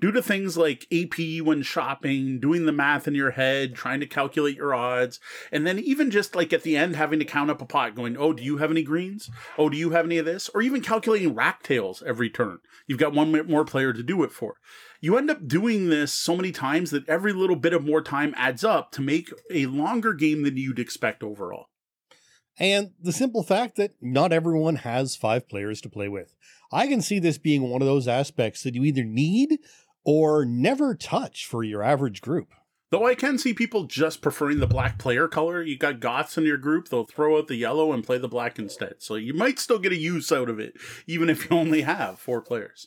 Speaker 2: Due to things like AP when shopping, doing the math in your head, trying to calculate your odds, and then even just like at the end having to count up a pot, going, oh, do you have any greens? Oh, do you have any of this? Or even calculating rat tails every turn. You've got one more player to do it for you end up doing this so many times that every little bit of more time adds up to make a longer game than you'd expect overall.
Speaker 1: And the simple fact that not everyone has five players to play with. I can see this being one of those aspects that you either need or never touch for your average group.
Speaker 2: Though I can see people just preferring the black player color. You got goths in your group, they'll throw out the yellow and play the black instead. So you might still get a use out of it, even if you only have four players.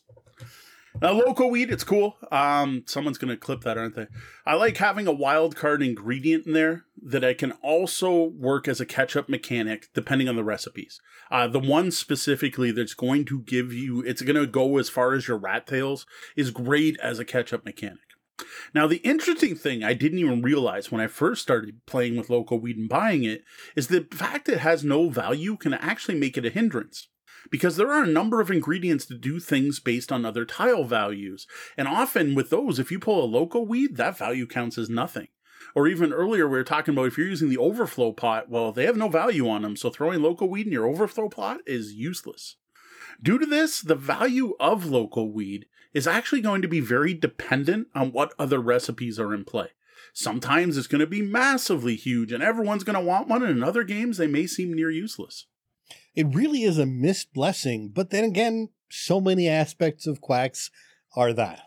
Speaker 2: Now, loco weed, it's cool. Um, someone's gonna clip that, aren't they? I like having a wild card ingredient in there that I can also work as a catch-up mechanic depending on the recipes. Uh, the one specifically that's going to give you, it's gonna go as far as your rat tails, is great as a catch-up mechanic. Now, the interesting thing I didn't even realize when I first started playing with loco weed and buying it is the fact it has no value can actually make it a hindrance because there are a number of ingredients to do things based on other tile values. And often with those, if you pull a loco weed, that value counts as nothing. Or even earlier, we were talking about if you're using the overflow pot, well, they have no value on them, so throwing loco weed in your overflow pot is useless. Due to this, the value of loco weed is actually going to be very dependent on what other recipes are in play. Sometimes it's going to be massively huge and everyone's going to want one, and in other games, they may seem near useless.
Speaker 1: It really is a missed blessing, but then again, so many aspects of Quacks are that.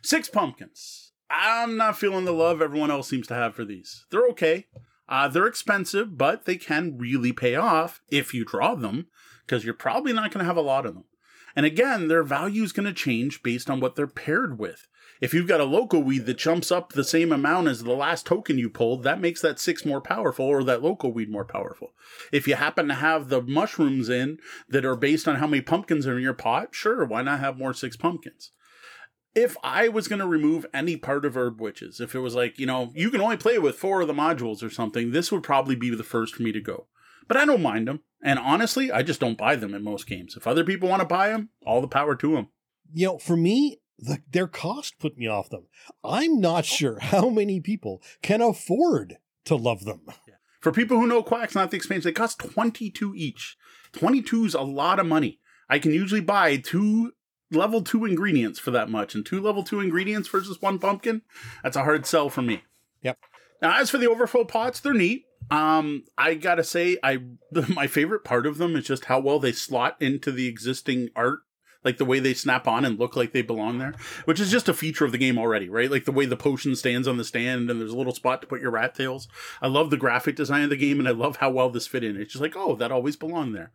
Speaker 2: Six pumpkins. I'm not feeling the love everyone else seems to have for these. They're okay. Uh, they're expensive, but they can really pay off if you draw them, because you're probably not going to have a lot of them. And again, their value is going to change based on what they're paired with. If you've got a loco weed that jumps up the same amount as the last token you pulled, that makes that six more powerful or that loco weed more powerful. If you happen to have the mushrooms in that are based on how many pumpkins are in your pot, sure, why not have more six pumpkins? If I was going to remove any part of Herb Witches, if it was like, you know, you can only play with four of the modules or something, this would probably be the first for me to go. But I don't mind them. And honestly, I just don't buy them in most games. If other people want to buy them, all the power to them.
Speaker 1: You know, for me, the, their cost put me off them. I'm not sure how many people can afford to love them.
Speaker 2: Yeah. For people who know Quacks, not the expansion, they cost 22 each. 22 is a lot of money. I can usually buy two level two ingredients for that much, and two level two ingredients versus one pumpkin, that's a hard sell for me.
Speaker 1: Yep.
Speaker 2: Now, as for the overflow pots, they're neat. Um, I gotta say, I my favorite part of them is just how well they slot into the existing art like the way they snap on and look like they belong there, which is just a feature of the game already, right? Like the way the potion stands on the stand and there's a little spot to put your rat tails. I love the graphic design of the game and I love how well this fit in. It's just like, oh, that always belonged there.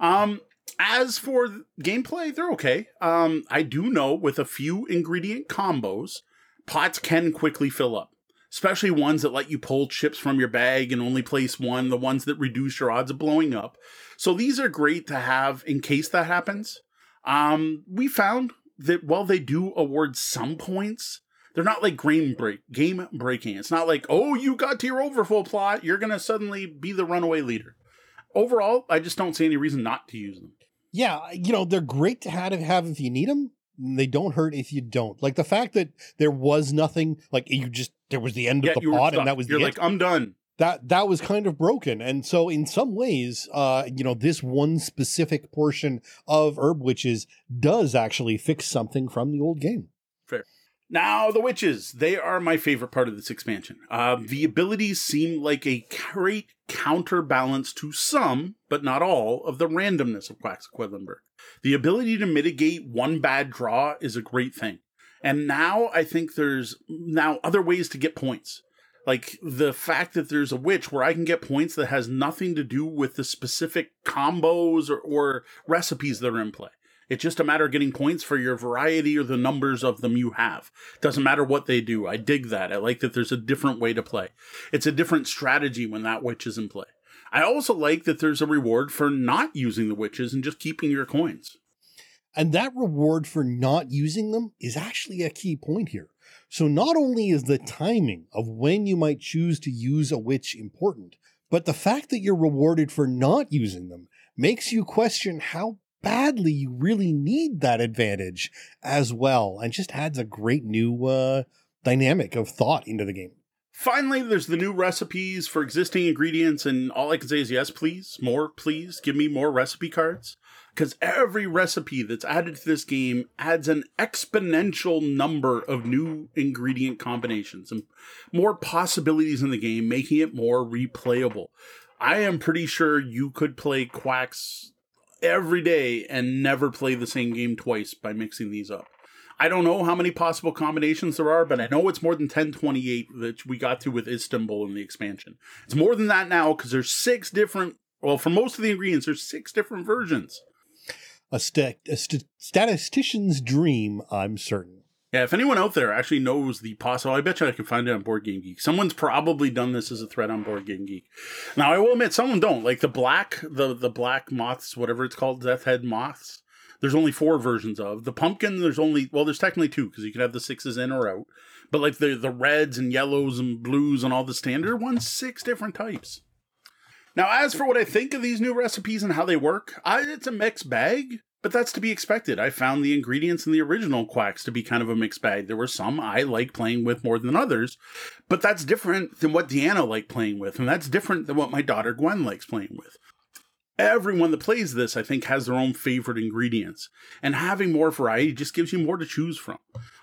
Speaker 2: Um, as for gameplay, they're okay. Um, I do know with a few ingredient combos, pots can quickly fill up especially ones that let you pull chips from your bag and only place one, the ones that reduce your odds of blowing up. So these are great to have in case that happens. Um, we found that while they do award some points, they're not like game break game breaking. It's not like, oh, you got to your overflow pot, you're gonna suddenly be the runaway leader. Overall, I just don't see any reason not to use them.
Speaker 1: Yeah, you know, they're great to have, have if you need them. They don't hurt if you don't. Like the fact that there was nothing, like you just there was the end yeah, of the pot, and that was
Speaker 2: you're like, I'm done
Speaker 1: that that was kind of broken. And so in some ways uh you know this one specific portion of herb witches does actually fix something from the old game.
Speaker 2: Fair. Now the witches they are my favorite part of this expansion. Uh, the abilities seem like a great counterbalance to some but not all of the randomness of quacks quedlinburg. The ability to mitigate one bad draw is a great thing. And now i think there's now other ways to get points like the fact that there's a witch where I can get points that has nothing to do with the specific combos or, or recipes that are in play. It's just a matter of getting points for your variety or the numbers of them you have. Doesn't matter what they do. I dig that. I like that there's a different way to play. It's a different strategy when that witch is in play. I also like that there's a reward for not using the witches and just keeping your coins.
Speaker 1: And that reward for not using them is actually a key point here. So not only is the timing of when you might choose to use a witch important, but the fact that you're rewarded for not using them makes you question how badly you really need that advantage as well and just adds a great new uh, dynamic of thought into the game.
Speaker 2: Finally, there's the new recipes for existing ingredients, and all I can say is yes, please. More, please. Give me more recipe cards. Because every recipe that's added to this game adds an exponential number of new ingredient combinations and more possibilities in the game, making it more replayable. I am pretty sure you could play Quacks every day and never play the same game twice by mixing these up. I don't know how many possible combinations there are, but I know it's more than 1028 that we got to with Istanbul in the expansion. It's more than that now because there's six different, well, for most of the ingredients, there's six different versions.
Speaker 1: A, st- a st- statistician's dream, I'm certain.
Speaker 2: Yeah, if anyone out there actually knows the possible, oh, I bet you I can find it on Board Game Geek. Someone's probably done this as a thread on Board Game Geek. Now, I will admit, some don't. Like the black, the the black moths, whatever it's called, death head moths. There's only four versions of the pumpkin. There's only well, there's technically two because you can have the sixes in or out. But like the the reds and yellows and blues and all the standard ones, six different types. Now, as for what I think of these new recipes and how they work, I, it's a mixed bag. But that's to be expected. I found the ingredients in the original quacks to be kind of a mixed bag. There were some I like playing with more than others, but that's different than what Deanna liked playing with, and that's different than what my daughter Gwen likes playing with. Everyone that plays this, I think, has their own favorite ingredients, and having more variety just gives you more to choose from.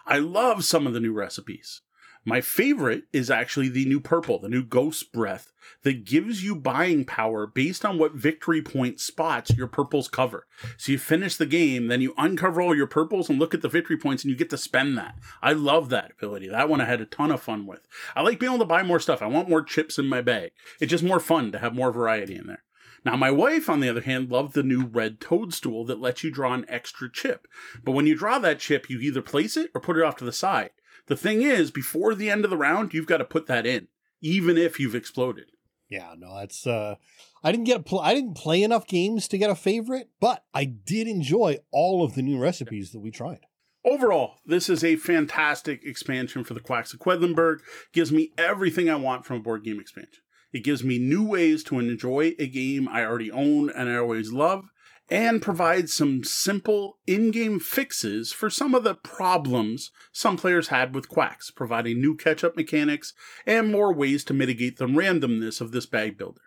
Speaker 2: I love some of the new recipes. My favorite is actually the new purple, the new ghost breath that gives you buying power based on what victory point spots your purples cover. So you finish the game, then you uncover all your purples and look at the victory points and you get to spend that. I love that ability. That one I had a ton of fun with. I like being able to buy more stuff. I want more chips in my bag. It's just more fun to have more variety in there. Now, my wife, on the other hand, loved the new red toadstool that lets you draw an extra chip. But when you draw that chip, you either place it or put it off to the side. The thing is, before the end of the round, you've got to put that in, even if you've exploded.
Speaker 1: Yeah, no, that's uh I didn't get a pl- I didn't play enough games to get a favorite, but I did enjoy all of the new recipes that we tried.
Speaker 2: Overall, this is a fantastic expansion for the Quacks of Quedlinburg. Gives me everything I want from a board game expansion. It gives me new ways to enjoy a game I already own and I always love, and provides some simple in game fixes for some of the problems some players had with Quacks, providing new catch up mechanics and more ways to mitigate the randomness of this bag builder.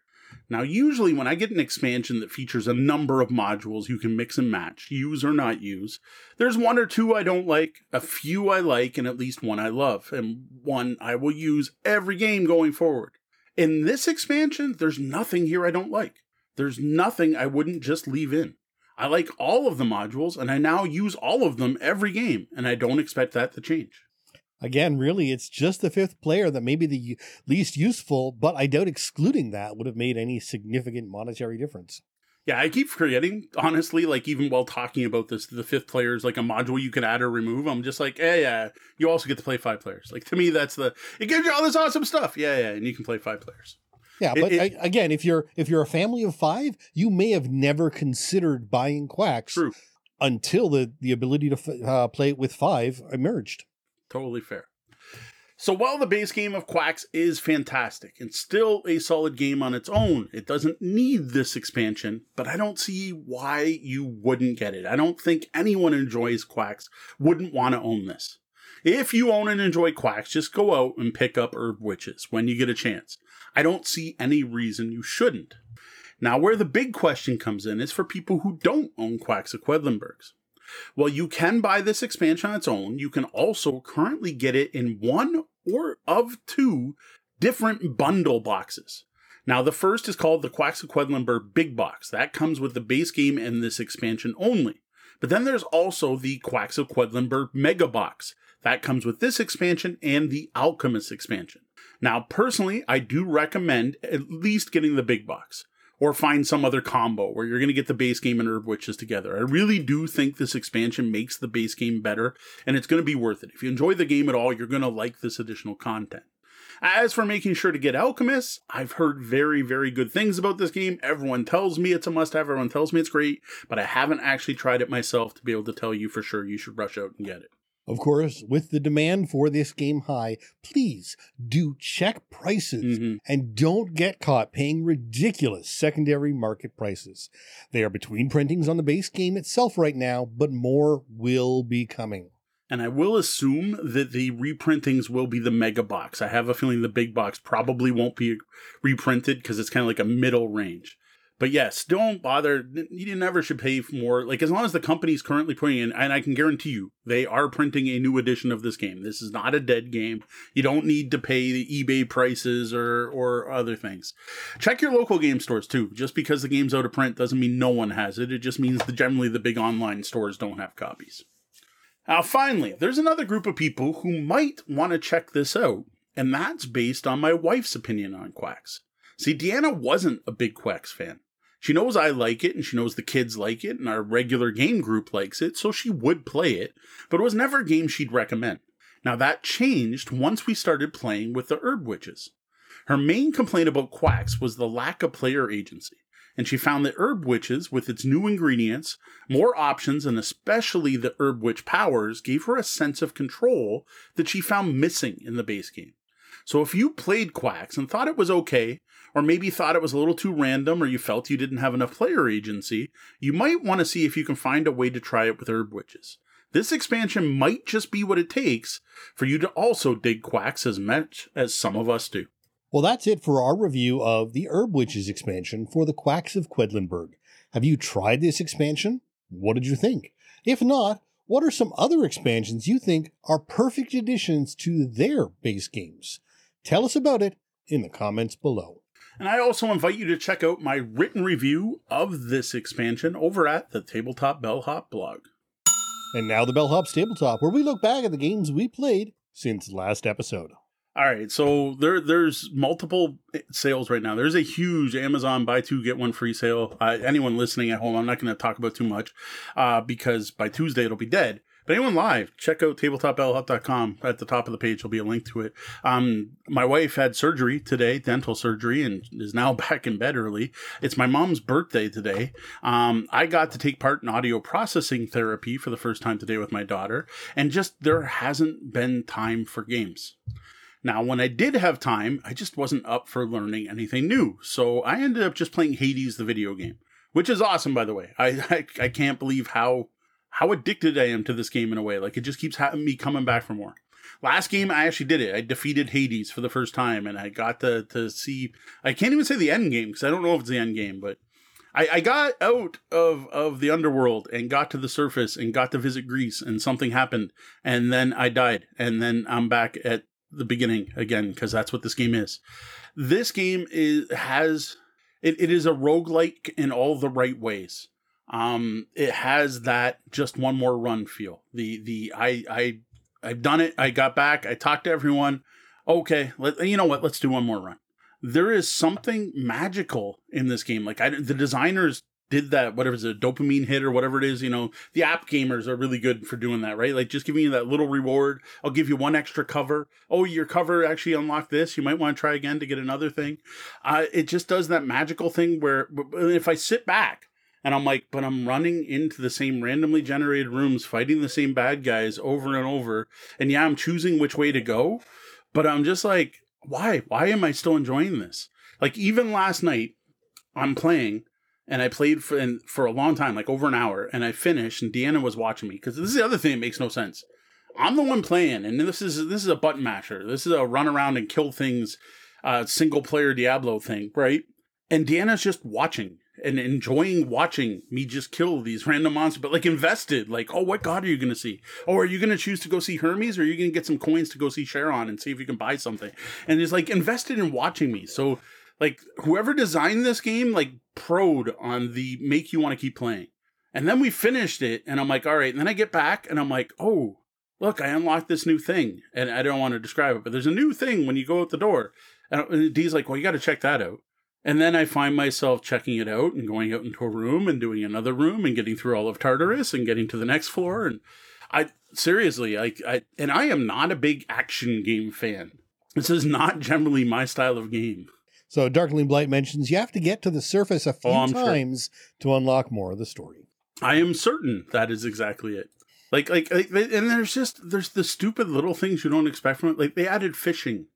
Speaker 2: Now, usually when I get an expansion that features a number of modules you can mix and match, use or not use, there's one or two I don't like, a few I like, and at least one I love, and one I will use every game going forward. In this expansion, there's nothing here I don't like. There's nothing I wouldn't just leave in. I like all of the modules, and I now use all of them every game, and I don't expect that to change.
Speaker 1: Again, really, it's just the fifth player that may be the least useful, but I doubt excluding that would have made any significant monetary difference.
Speaker 2: Yeah, I keep forgetting, honestly, like even while talking about this, the fifth player is like a module you can add or remove. I'm just like, yeah, yeah, you also get to play five players. Like to me, that's the, it gives you all this awesome stuff. Yeah, yeah, and you can play five players.
Speaker 1: Yeah, but it, it, again, if you're if you're a family of five, you may have never considered buying quacks
Speaker 2: true.
Speaker 1: until the the ability to uh, play it with five emerged.
Speaker 2: Totally fair. So while the base game of Quacks is fantastic and still a solid game on its own, it doesn't need this expansion, but I don't see why you wouldn't get it. I don't think anyone enjoys Quacks wouldn't want to own this. If you own and enjoy Quacks, just go out and pick up Herb Witches when you get a chance. I don't see any reason you shouldn't. Now, where the big question comes in is for people who don't own of Quedlinburgs. Well, you can buy this expansion on its own. You can also currently get it in one or of two different bundle boxes. Now, the first is called the of Quedlinburg Big Box. That comes with the base game and this expansion only. But then there's also the of Quedlinburg Mega Box. That comes with this expansion and the Alchemist expansion. Now, personally, I do recommend at least getting the big box or find some other combo where you're going to get the base game and Herb Witches together. I really do think this expansion makes the base game better and it's going to be worth it. If you enjoy the game at all, you're going to like this additional content. As for making sure to get Alchemist, I've heard very, very good things about this game. Everyone tells me it's a must have, everyone tells me it's great, but I haven't actually tried it myself to be able to tell you for sure you should rush out and get it.
Speaker 1: Of course, with the demand for this game high, please do check prices
Speaker 2: Mhm.
Speaker 1: and don't get caught paying ridiculous secondary market prices. They are between printings on the base game itself right now, but more will be coming.
Speaker 2: And I will assume that the reprintings will be the mega box. I have a feeling the big box probably won't be reprinted because it's kind of like a middle range. But yes, don't bother. You never should pay more. Like as long as the company's currently putting in, and I can guarantee you, they are printing a new edition of this game. This is not a dead game. You don't need to pay the eBay prices or or other things. Check your local game stores too. Just because the game's out of print doesn't mean no one has it. It just means that generally the big online stores don't have copies. Now, finally, there's another group of people who might want to check this out, and that's based on my wife's opinion on Quacks. See, Deanna wasn't a big Quacks fan. She knows I like it, and she knows the kids like it, and our regular game group likes it, so she would play it, but it was never a game she'd recommend. Now, that changed once we started playing with the Herb Witches. Her main complaint about Quacks was the lack of player agency and she found that Herb Witches, with its new ingredients, more options, and especially the Herb Witch powers, gave her a sense of control that she found missing in the base game. So if you played Quacks and thought it was okay, or maybe thought it was a little too random, or you felt you didn't have enough player agency, you might want to see if you can find a way to try it with Herb Witches. This expansion might just be what it takes for you to also dig Quacks as much as some of us do.
Speaker 1: Well, that's it for our review of the Herb Witches expansion for the Quacks of Quedlinburg. Have you tried this expansion? What did you think? If not, what are some other expansions you think are perfect additions to their base games? Tell us about it in the comments below.
Speaker 2: And I also invite you to check out my written review of this expansion over at the Tabletop Bellhop blog.
Speaker 1: And now the Bellhop Tabletop, where we look back at the games we played since last episode.
Speaker 2: All right, so there there's multiple sales right now. There's a huge Amazon buy two get one free sale. Uh, anyone listening at home, I'm not going to talk about too much uh, because by Tuesday it'll be dead. But anyone live, check out tabletopbellhop.com. At the top of the page, there'll be a link to it. Um, my wife had surgery today, dental surgery, and is now back in bed early. It's my mom's birthday today. Um, I got to take part in audio processing therapy for the first time today with my daughter, and just there hasn't been time for games. Now, when I did have time, I just wasn't up for learning anything new. So I ended up just playing Hades, the video game, which is awesome, by the way. I I, I can't believe how how addicted I am to this game in a way. Like it just keeps having me coming back for more. Last game, I actually did it. I defeated Hades for the first time, and I got to to see. I can't even say the end game because I don't know if it's the end game, but I, I got out of of the underworld and got to the surface and got to visit Greece, and something happened, and then I died, and then I'm back at the beginning again because that's what this game is. This game is has it, it is a roguelike in all the right ways. Um it has that just one more run feel. The the I I I've done it. I got back. I talked to everyone. Okay, let, you know what? Let's do one more run. There is something magical in this game. Like I, the designers did that whatever it's a dopamine hit or whatever it is you know the app gamers are really good for doing that right like just giving you that little reward i'll give you one extra cover oh your cover actually unlocked this you might want to try again to get another thing uh, it just does that magical thing where if i sit back and i'm like but i'm running into the same randomly generated rooms fighting the same bad guys over and over and yeah i'm choosing which way to go but i'm just like why why am i still enjoying this like even last night i'm playing and I played for in, for a long time, like over an hour, and I finished, and Deanna was watching me because this is the other thing that makes no sense. I'm the one playing, and this is this is a button masher. This is a run around and kill things, uh, single player Diablo thing, right? And Deanna's just watching and enjoying watching me just kill these random monsters, but like invested, like, oh, what god are you gonna see? Oh, are you gonna choose to go see Hermes, or are you gonna get some coins to go see Charon and see if you can buy something? And it's like invested in watching me. So like whoever designed this game like proed on the make you want to keep playing and then we finished it and i'm like all right and then i get back and i'm like oh look i unlocked this new thing and i don't want to describe it but there's a new thing when you go out the door and dee's like well you got to check that out and then i find myself checking it out and going out into a room and doing another room and getting through all of tartarus and getting to the next floor and i seriously like i and i am not a big action game fan This is not generally my style of game.
Speaker 1: So Darkling Blight mentions you have to get to the surface a oh, few
Speaker 2: Oh, I'm sure.
Speaker 1: times to unlock more of the story.
Speaker 2: I am certain that is exactly it. Like, like, like, and there's just there's the stupid little things you don't expect from it. Like they added fishing,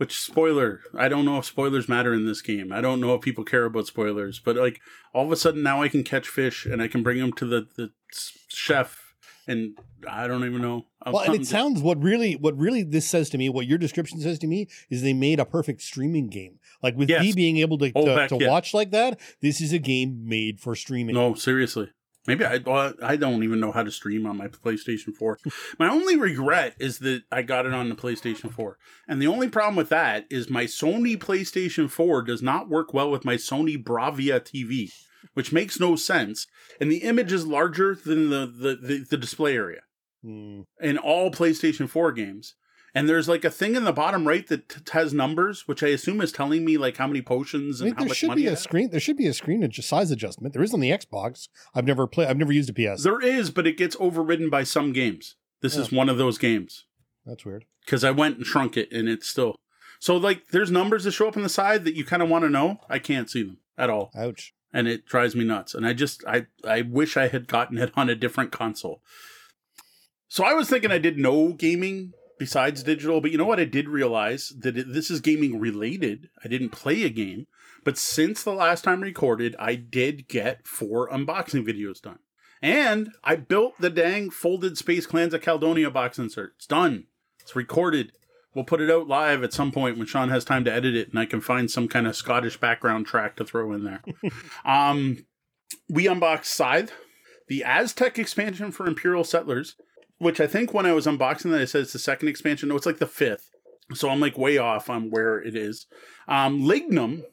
Speaker 2: which spoiler. I don't know if spoilers matter in this game. I don't know if people care about spoilers, but like all of a sudden now I can catch fish and I can bring them to the the chef, and I don't even know.
Speaker 1: Well, and it sounds what really what really this says to me, what your description says to me, is they made a perfect streaming game. Like with
Speaker 2: Yes.
Speaker 1: me being able to,
Speaker 2: Oh,
Speaker 1: to,
Speaker 2: heck
Speaker 1: to
Speaker 2: yeah.
Speaker 1: watch like that, this is a game made for streaming.
Speaker 2: No, seriously. Maybe I well, I don't even know how to stream on my PlayStation 4. my only regret is that I got it on the PlayStation 4. And the only problem with that is my Sony PlayStation 4 does not work well with my Sony Bravia TV, which makes no sense. And the image is larger than the the, the, the display area
Speaker 1: Hmm.
Speaker 2: in all PlayStation 4 games. And there's like a thing in the bottom right that t- has numbers, which I assume is telling me like how many potions and
Speaker 1: think
Speaker 2: how
Speaker 1: there
Speaker 2: much
Speaker 1: should
Speaker 2: money
Speaker 1: be a screen. There should be a screen adj- size adjustment. There is on the Xbox. I've never played. I've never used a PS.
Speaker 2: There is, but it gets overridden by some games. This is oh. one of those games
Speaker 1: That's weird.
Speaker 2: because I went and shrunk it, and it's still so like there's numbers that show up on the side that you kind of want to know. I can't see them at all,
Speaker 1: Ouch.
Speaker 2: and it drives me nuts. And I just I I wish I had gotten it on a different console. So I was thinking I did no gaming besides digital, but you know what? I did realize that it, this is gaming related. I didn't play a game, but since the last time recorded, I did get four unboxing videos done. And I built the dang folded Space Clans of Caledonia box insert. It's done. It's recorded. We'll put it out live at some point when Sean has time to edit it and I can find some kind of Scottish background track to throw in there. um, we unboxed Scythe, the Aztec expansion for Imperial Settlers, which I think when I was unboxing that, I said it's the second expansion. No, it's like the fifth. So I'm like way off on where it is. Um, Lignum,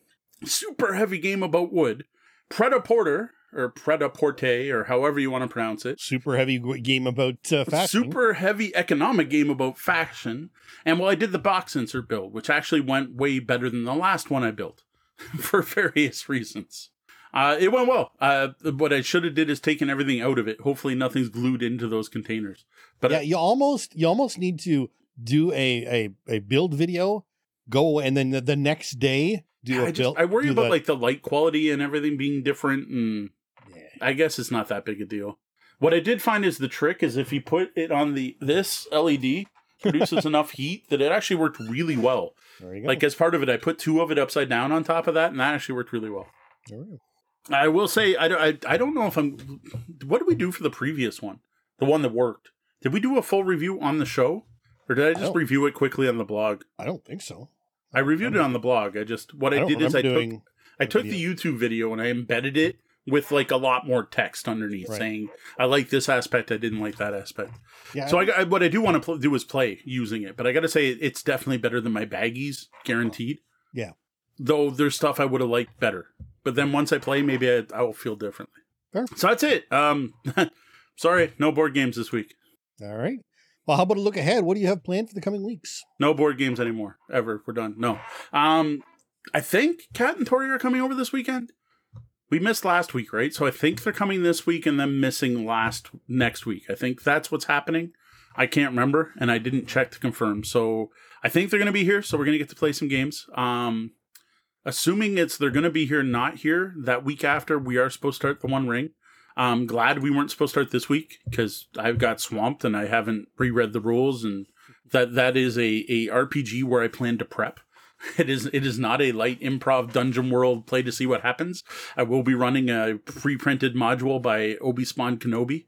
Speaker 2: super heavy game about wood. Prêt-à-Porter, or Predaporte, or however you want to pronounce it.
Speaker 1: Super heavy game about uh, fashion.
Speaker 2: Super heavy economic game about faction. And well, I did the box insert build, which actually went way better than the last one I built for various reasons. Uh, it went well. Uh, what I should have did is taken everything out of it. Hopefully, nothing's glued into those containers. But
Speaker 1: yeah, you almost you almost need to do a a, a build video, go and then the, the next day do a
Speaker 2: I, just,
Speaker 1: build.
Speaker 2: I worry about
Speaker 1: the-
Speaker 2: like the light quality and everything being different, and
Speaker 1: Yeah.
Speaker 2: I guess it's not that big a deal. What I did find is the trick is if you put it on the this LED produces enough heat that it actually worked really well.
Speaker 1: There you go.
Speaker 2: Like as part of it, I put two of it upside down on top of that, and that actually worked really well.
Speaker 1: There we go.
Speaker 2: I will say I don't, I, I don't know if I'm. What did we do for the previous one? The one that worked. Did we do a full review on the show, or did I just
Speaker 1: don't-
Speaker 2: review it quickly on the blog?
Speaker 1: I don't think so.
Speaker 2: I reviewed it on the blog. I just what I,
Speaker 1: I
Speaker 2: did is I took. I took
Speaker 1: video.
Speaker 2: the YouTube video and I embedded it with like a lot more text underneath
Speaker 1: Right.
Speaker 2: saying I like this aspect, I didn't like that aspect.
Speaker 1: Yeah,
Speaker 2: So I, got- what I do want to pl- do is play using it, but I got to say it's definitely better than my baggies, guaranteed.
Speaker 1: Yeah.
Speaker 2: Though there's stuff I would have liked better, but then once I play, maybe I, I will feel differently.
Speaker 1: Fair.
Speaker 2: So that's it. Um, sorry, no board games this week.
Speaker 1: all right. Well, how about a look ahead? What do you have planned for the coming weeks?
Speaker 2: No board games anymore. Ever. We're done. No. Um, I think Kat and Tori are coming over this weekend. We missed last week, right? So I think they're coming this week and then missing last next week. I think that's what's happening. I can't remember, and I didn't check to confirm. So I think they're going to be here. So we're going to get to play some games. Um, assuming it's they're going to be here, not here that week after, we are supposed to start the One Ring. I'm glad we weren't supposed to start this week because I've got swamped and I haven't reread the rules and that that is a, a RPG where I plan to prep. It is it is not a light improv dungeon world play to see what happens. I will be running a pre-printed module by Obi Spawn Kenobi.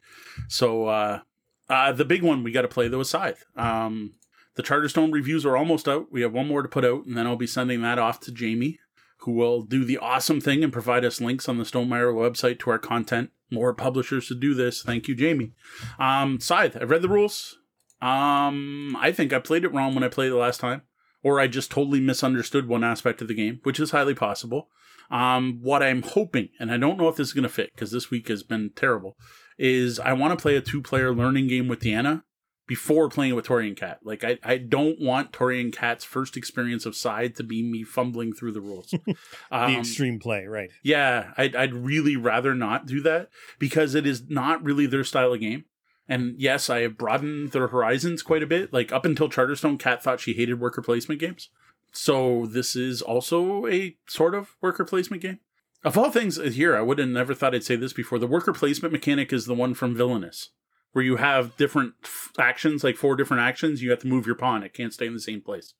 Speaker 2: So uh, uh, the big one we got to play though is Scythe. Um, the Charterstone reviews are almost out. We have one more to put out, and then I'll be sending that off to Jamey, who will do the awesome thing and provide us links on the Stonemaier website to our content. More publishers to do this. Thank you, Jamey. Um, Scythe, I've read the rules. Um, I think I played it wrong when I played it last time, or I just totally misunderstood one aspect of the game, which is highly possible. Um, what I'm hoping, and I don't know if this is going to fit because this week has been terrible, is I want to play a two player learning game with Deanna before playing with Tori and Kat. Like, I, I don't want Tori and Kat's first experience of Scythe to be me fumbling through the rules.
Speaker 1: The
Speaker 2: Um,
Speaker 1: extreme play, right?
Speaker 2: yeah, I'd, I'd really rather not do that because it is not really their style of game. And yes, I have broadened their horizons quite a bit. Like up until Charterstone, Kat thought she hated worker placement games. So this is also a sort of worker placement game. Of all things here, I would have never thought I'd say this before. The worker placement mechanic is the one from Villainous, where you have different actions, like four different actions. You have to move your pawn; it can't stay in the same place.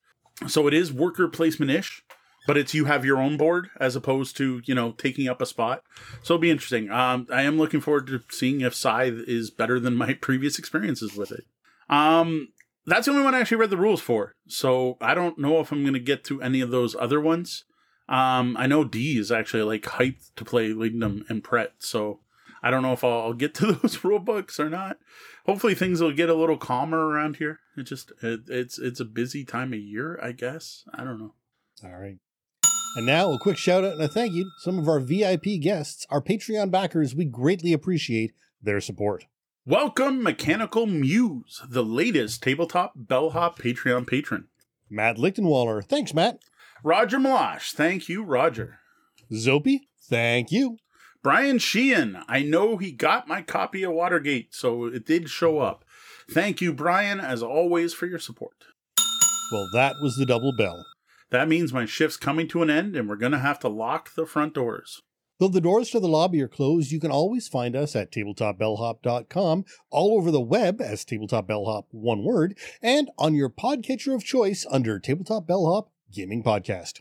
Speaker 2: So it is worker placement ish, but it's you have your own board as opposed to you know taking up a spot. So it'll be interesting. Um, I am looking forward to seeing if Scythe is better than my previous experiences with it. Um, that's the only one I actually read the rules for. So I don't know if I'm going to get to any of those other ones. Um, I know D is actually like hyped to play Lignum and Pret, so I don't know if I'll get to those rule books or not. Hopefully things will get a little calmer around here. It just it, it's it's a busy time of year, I guess. I don't know.
Speaker 1: All right. And now a quick shout out and a thank you to some of our VIP guests, our Patreon backers. We greatly appreciate their support.
Speaker 2: Welcome, Mechanical Muse, the latest tabletop bellhop Patreon patron.
Speaker 1: Matt Lichtenwaller. Thanks, Matt.
Speaker 2: Roger Malash, thank you, Roger.
Speaker 1: Zopi. Thank you.
Speaker 2: Brian Sheehan, I know he got my copy of Watergate, so it did show up. Thank you, Brian, as always, for your support.
Speaker 1: Well, that was the double bell.
Speaker 2: That means my shift's coming to an end and we're going to have to lock the front doors.
Speaker 1: Though the doors to the lobby are closed, you can always find us at tabletopbellhop.com, all over the web as Tabletop Bellhop, one word, and on your podcatcher of choice under Tabletop Bellhop Gaming Podcast.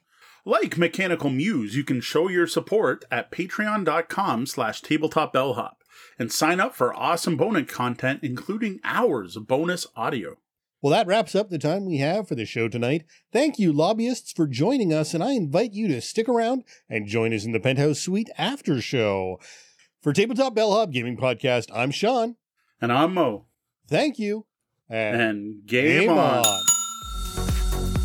Speaker 2: Like Mechanical Muse, you can show your support at patreon.com slash tabletopbellhop and sign up for awesome bonus content, including hours of bonus audio.
Speaker 1: Well, that wraps up the time we have for the show tonight. Thank you, lobbyists, for joining us, and I invite you to stick around and join us in the Penthouse Suite after show. For Tabletop Bellhop Gaming Podcast, I'm Sean.
Speaker 2: And I'm Moe.
Speaker 1: Thank you.
Speaker 2: And, game, game on. on.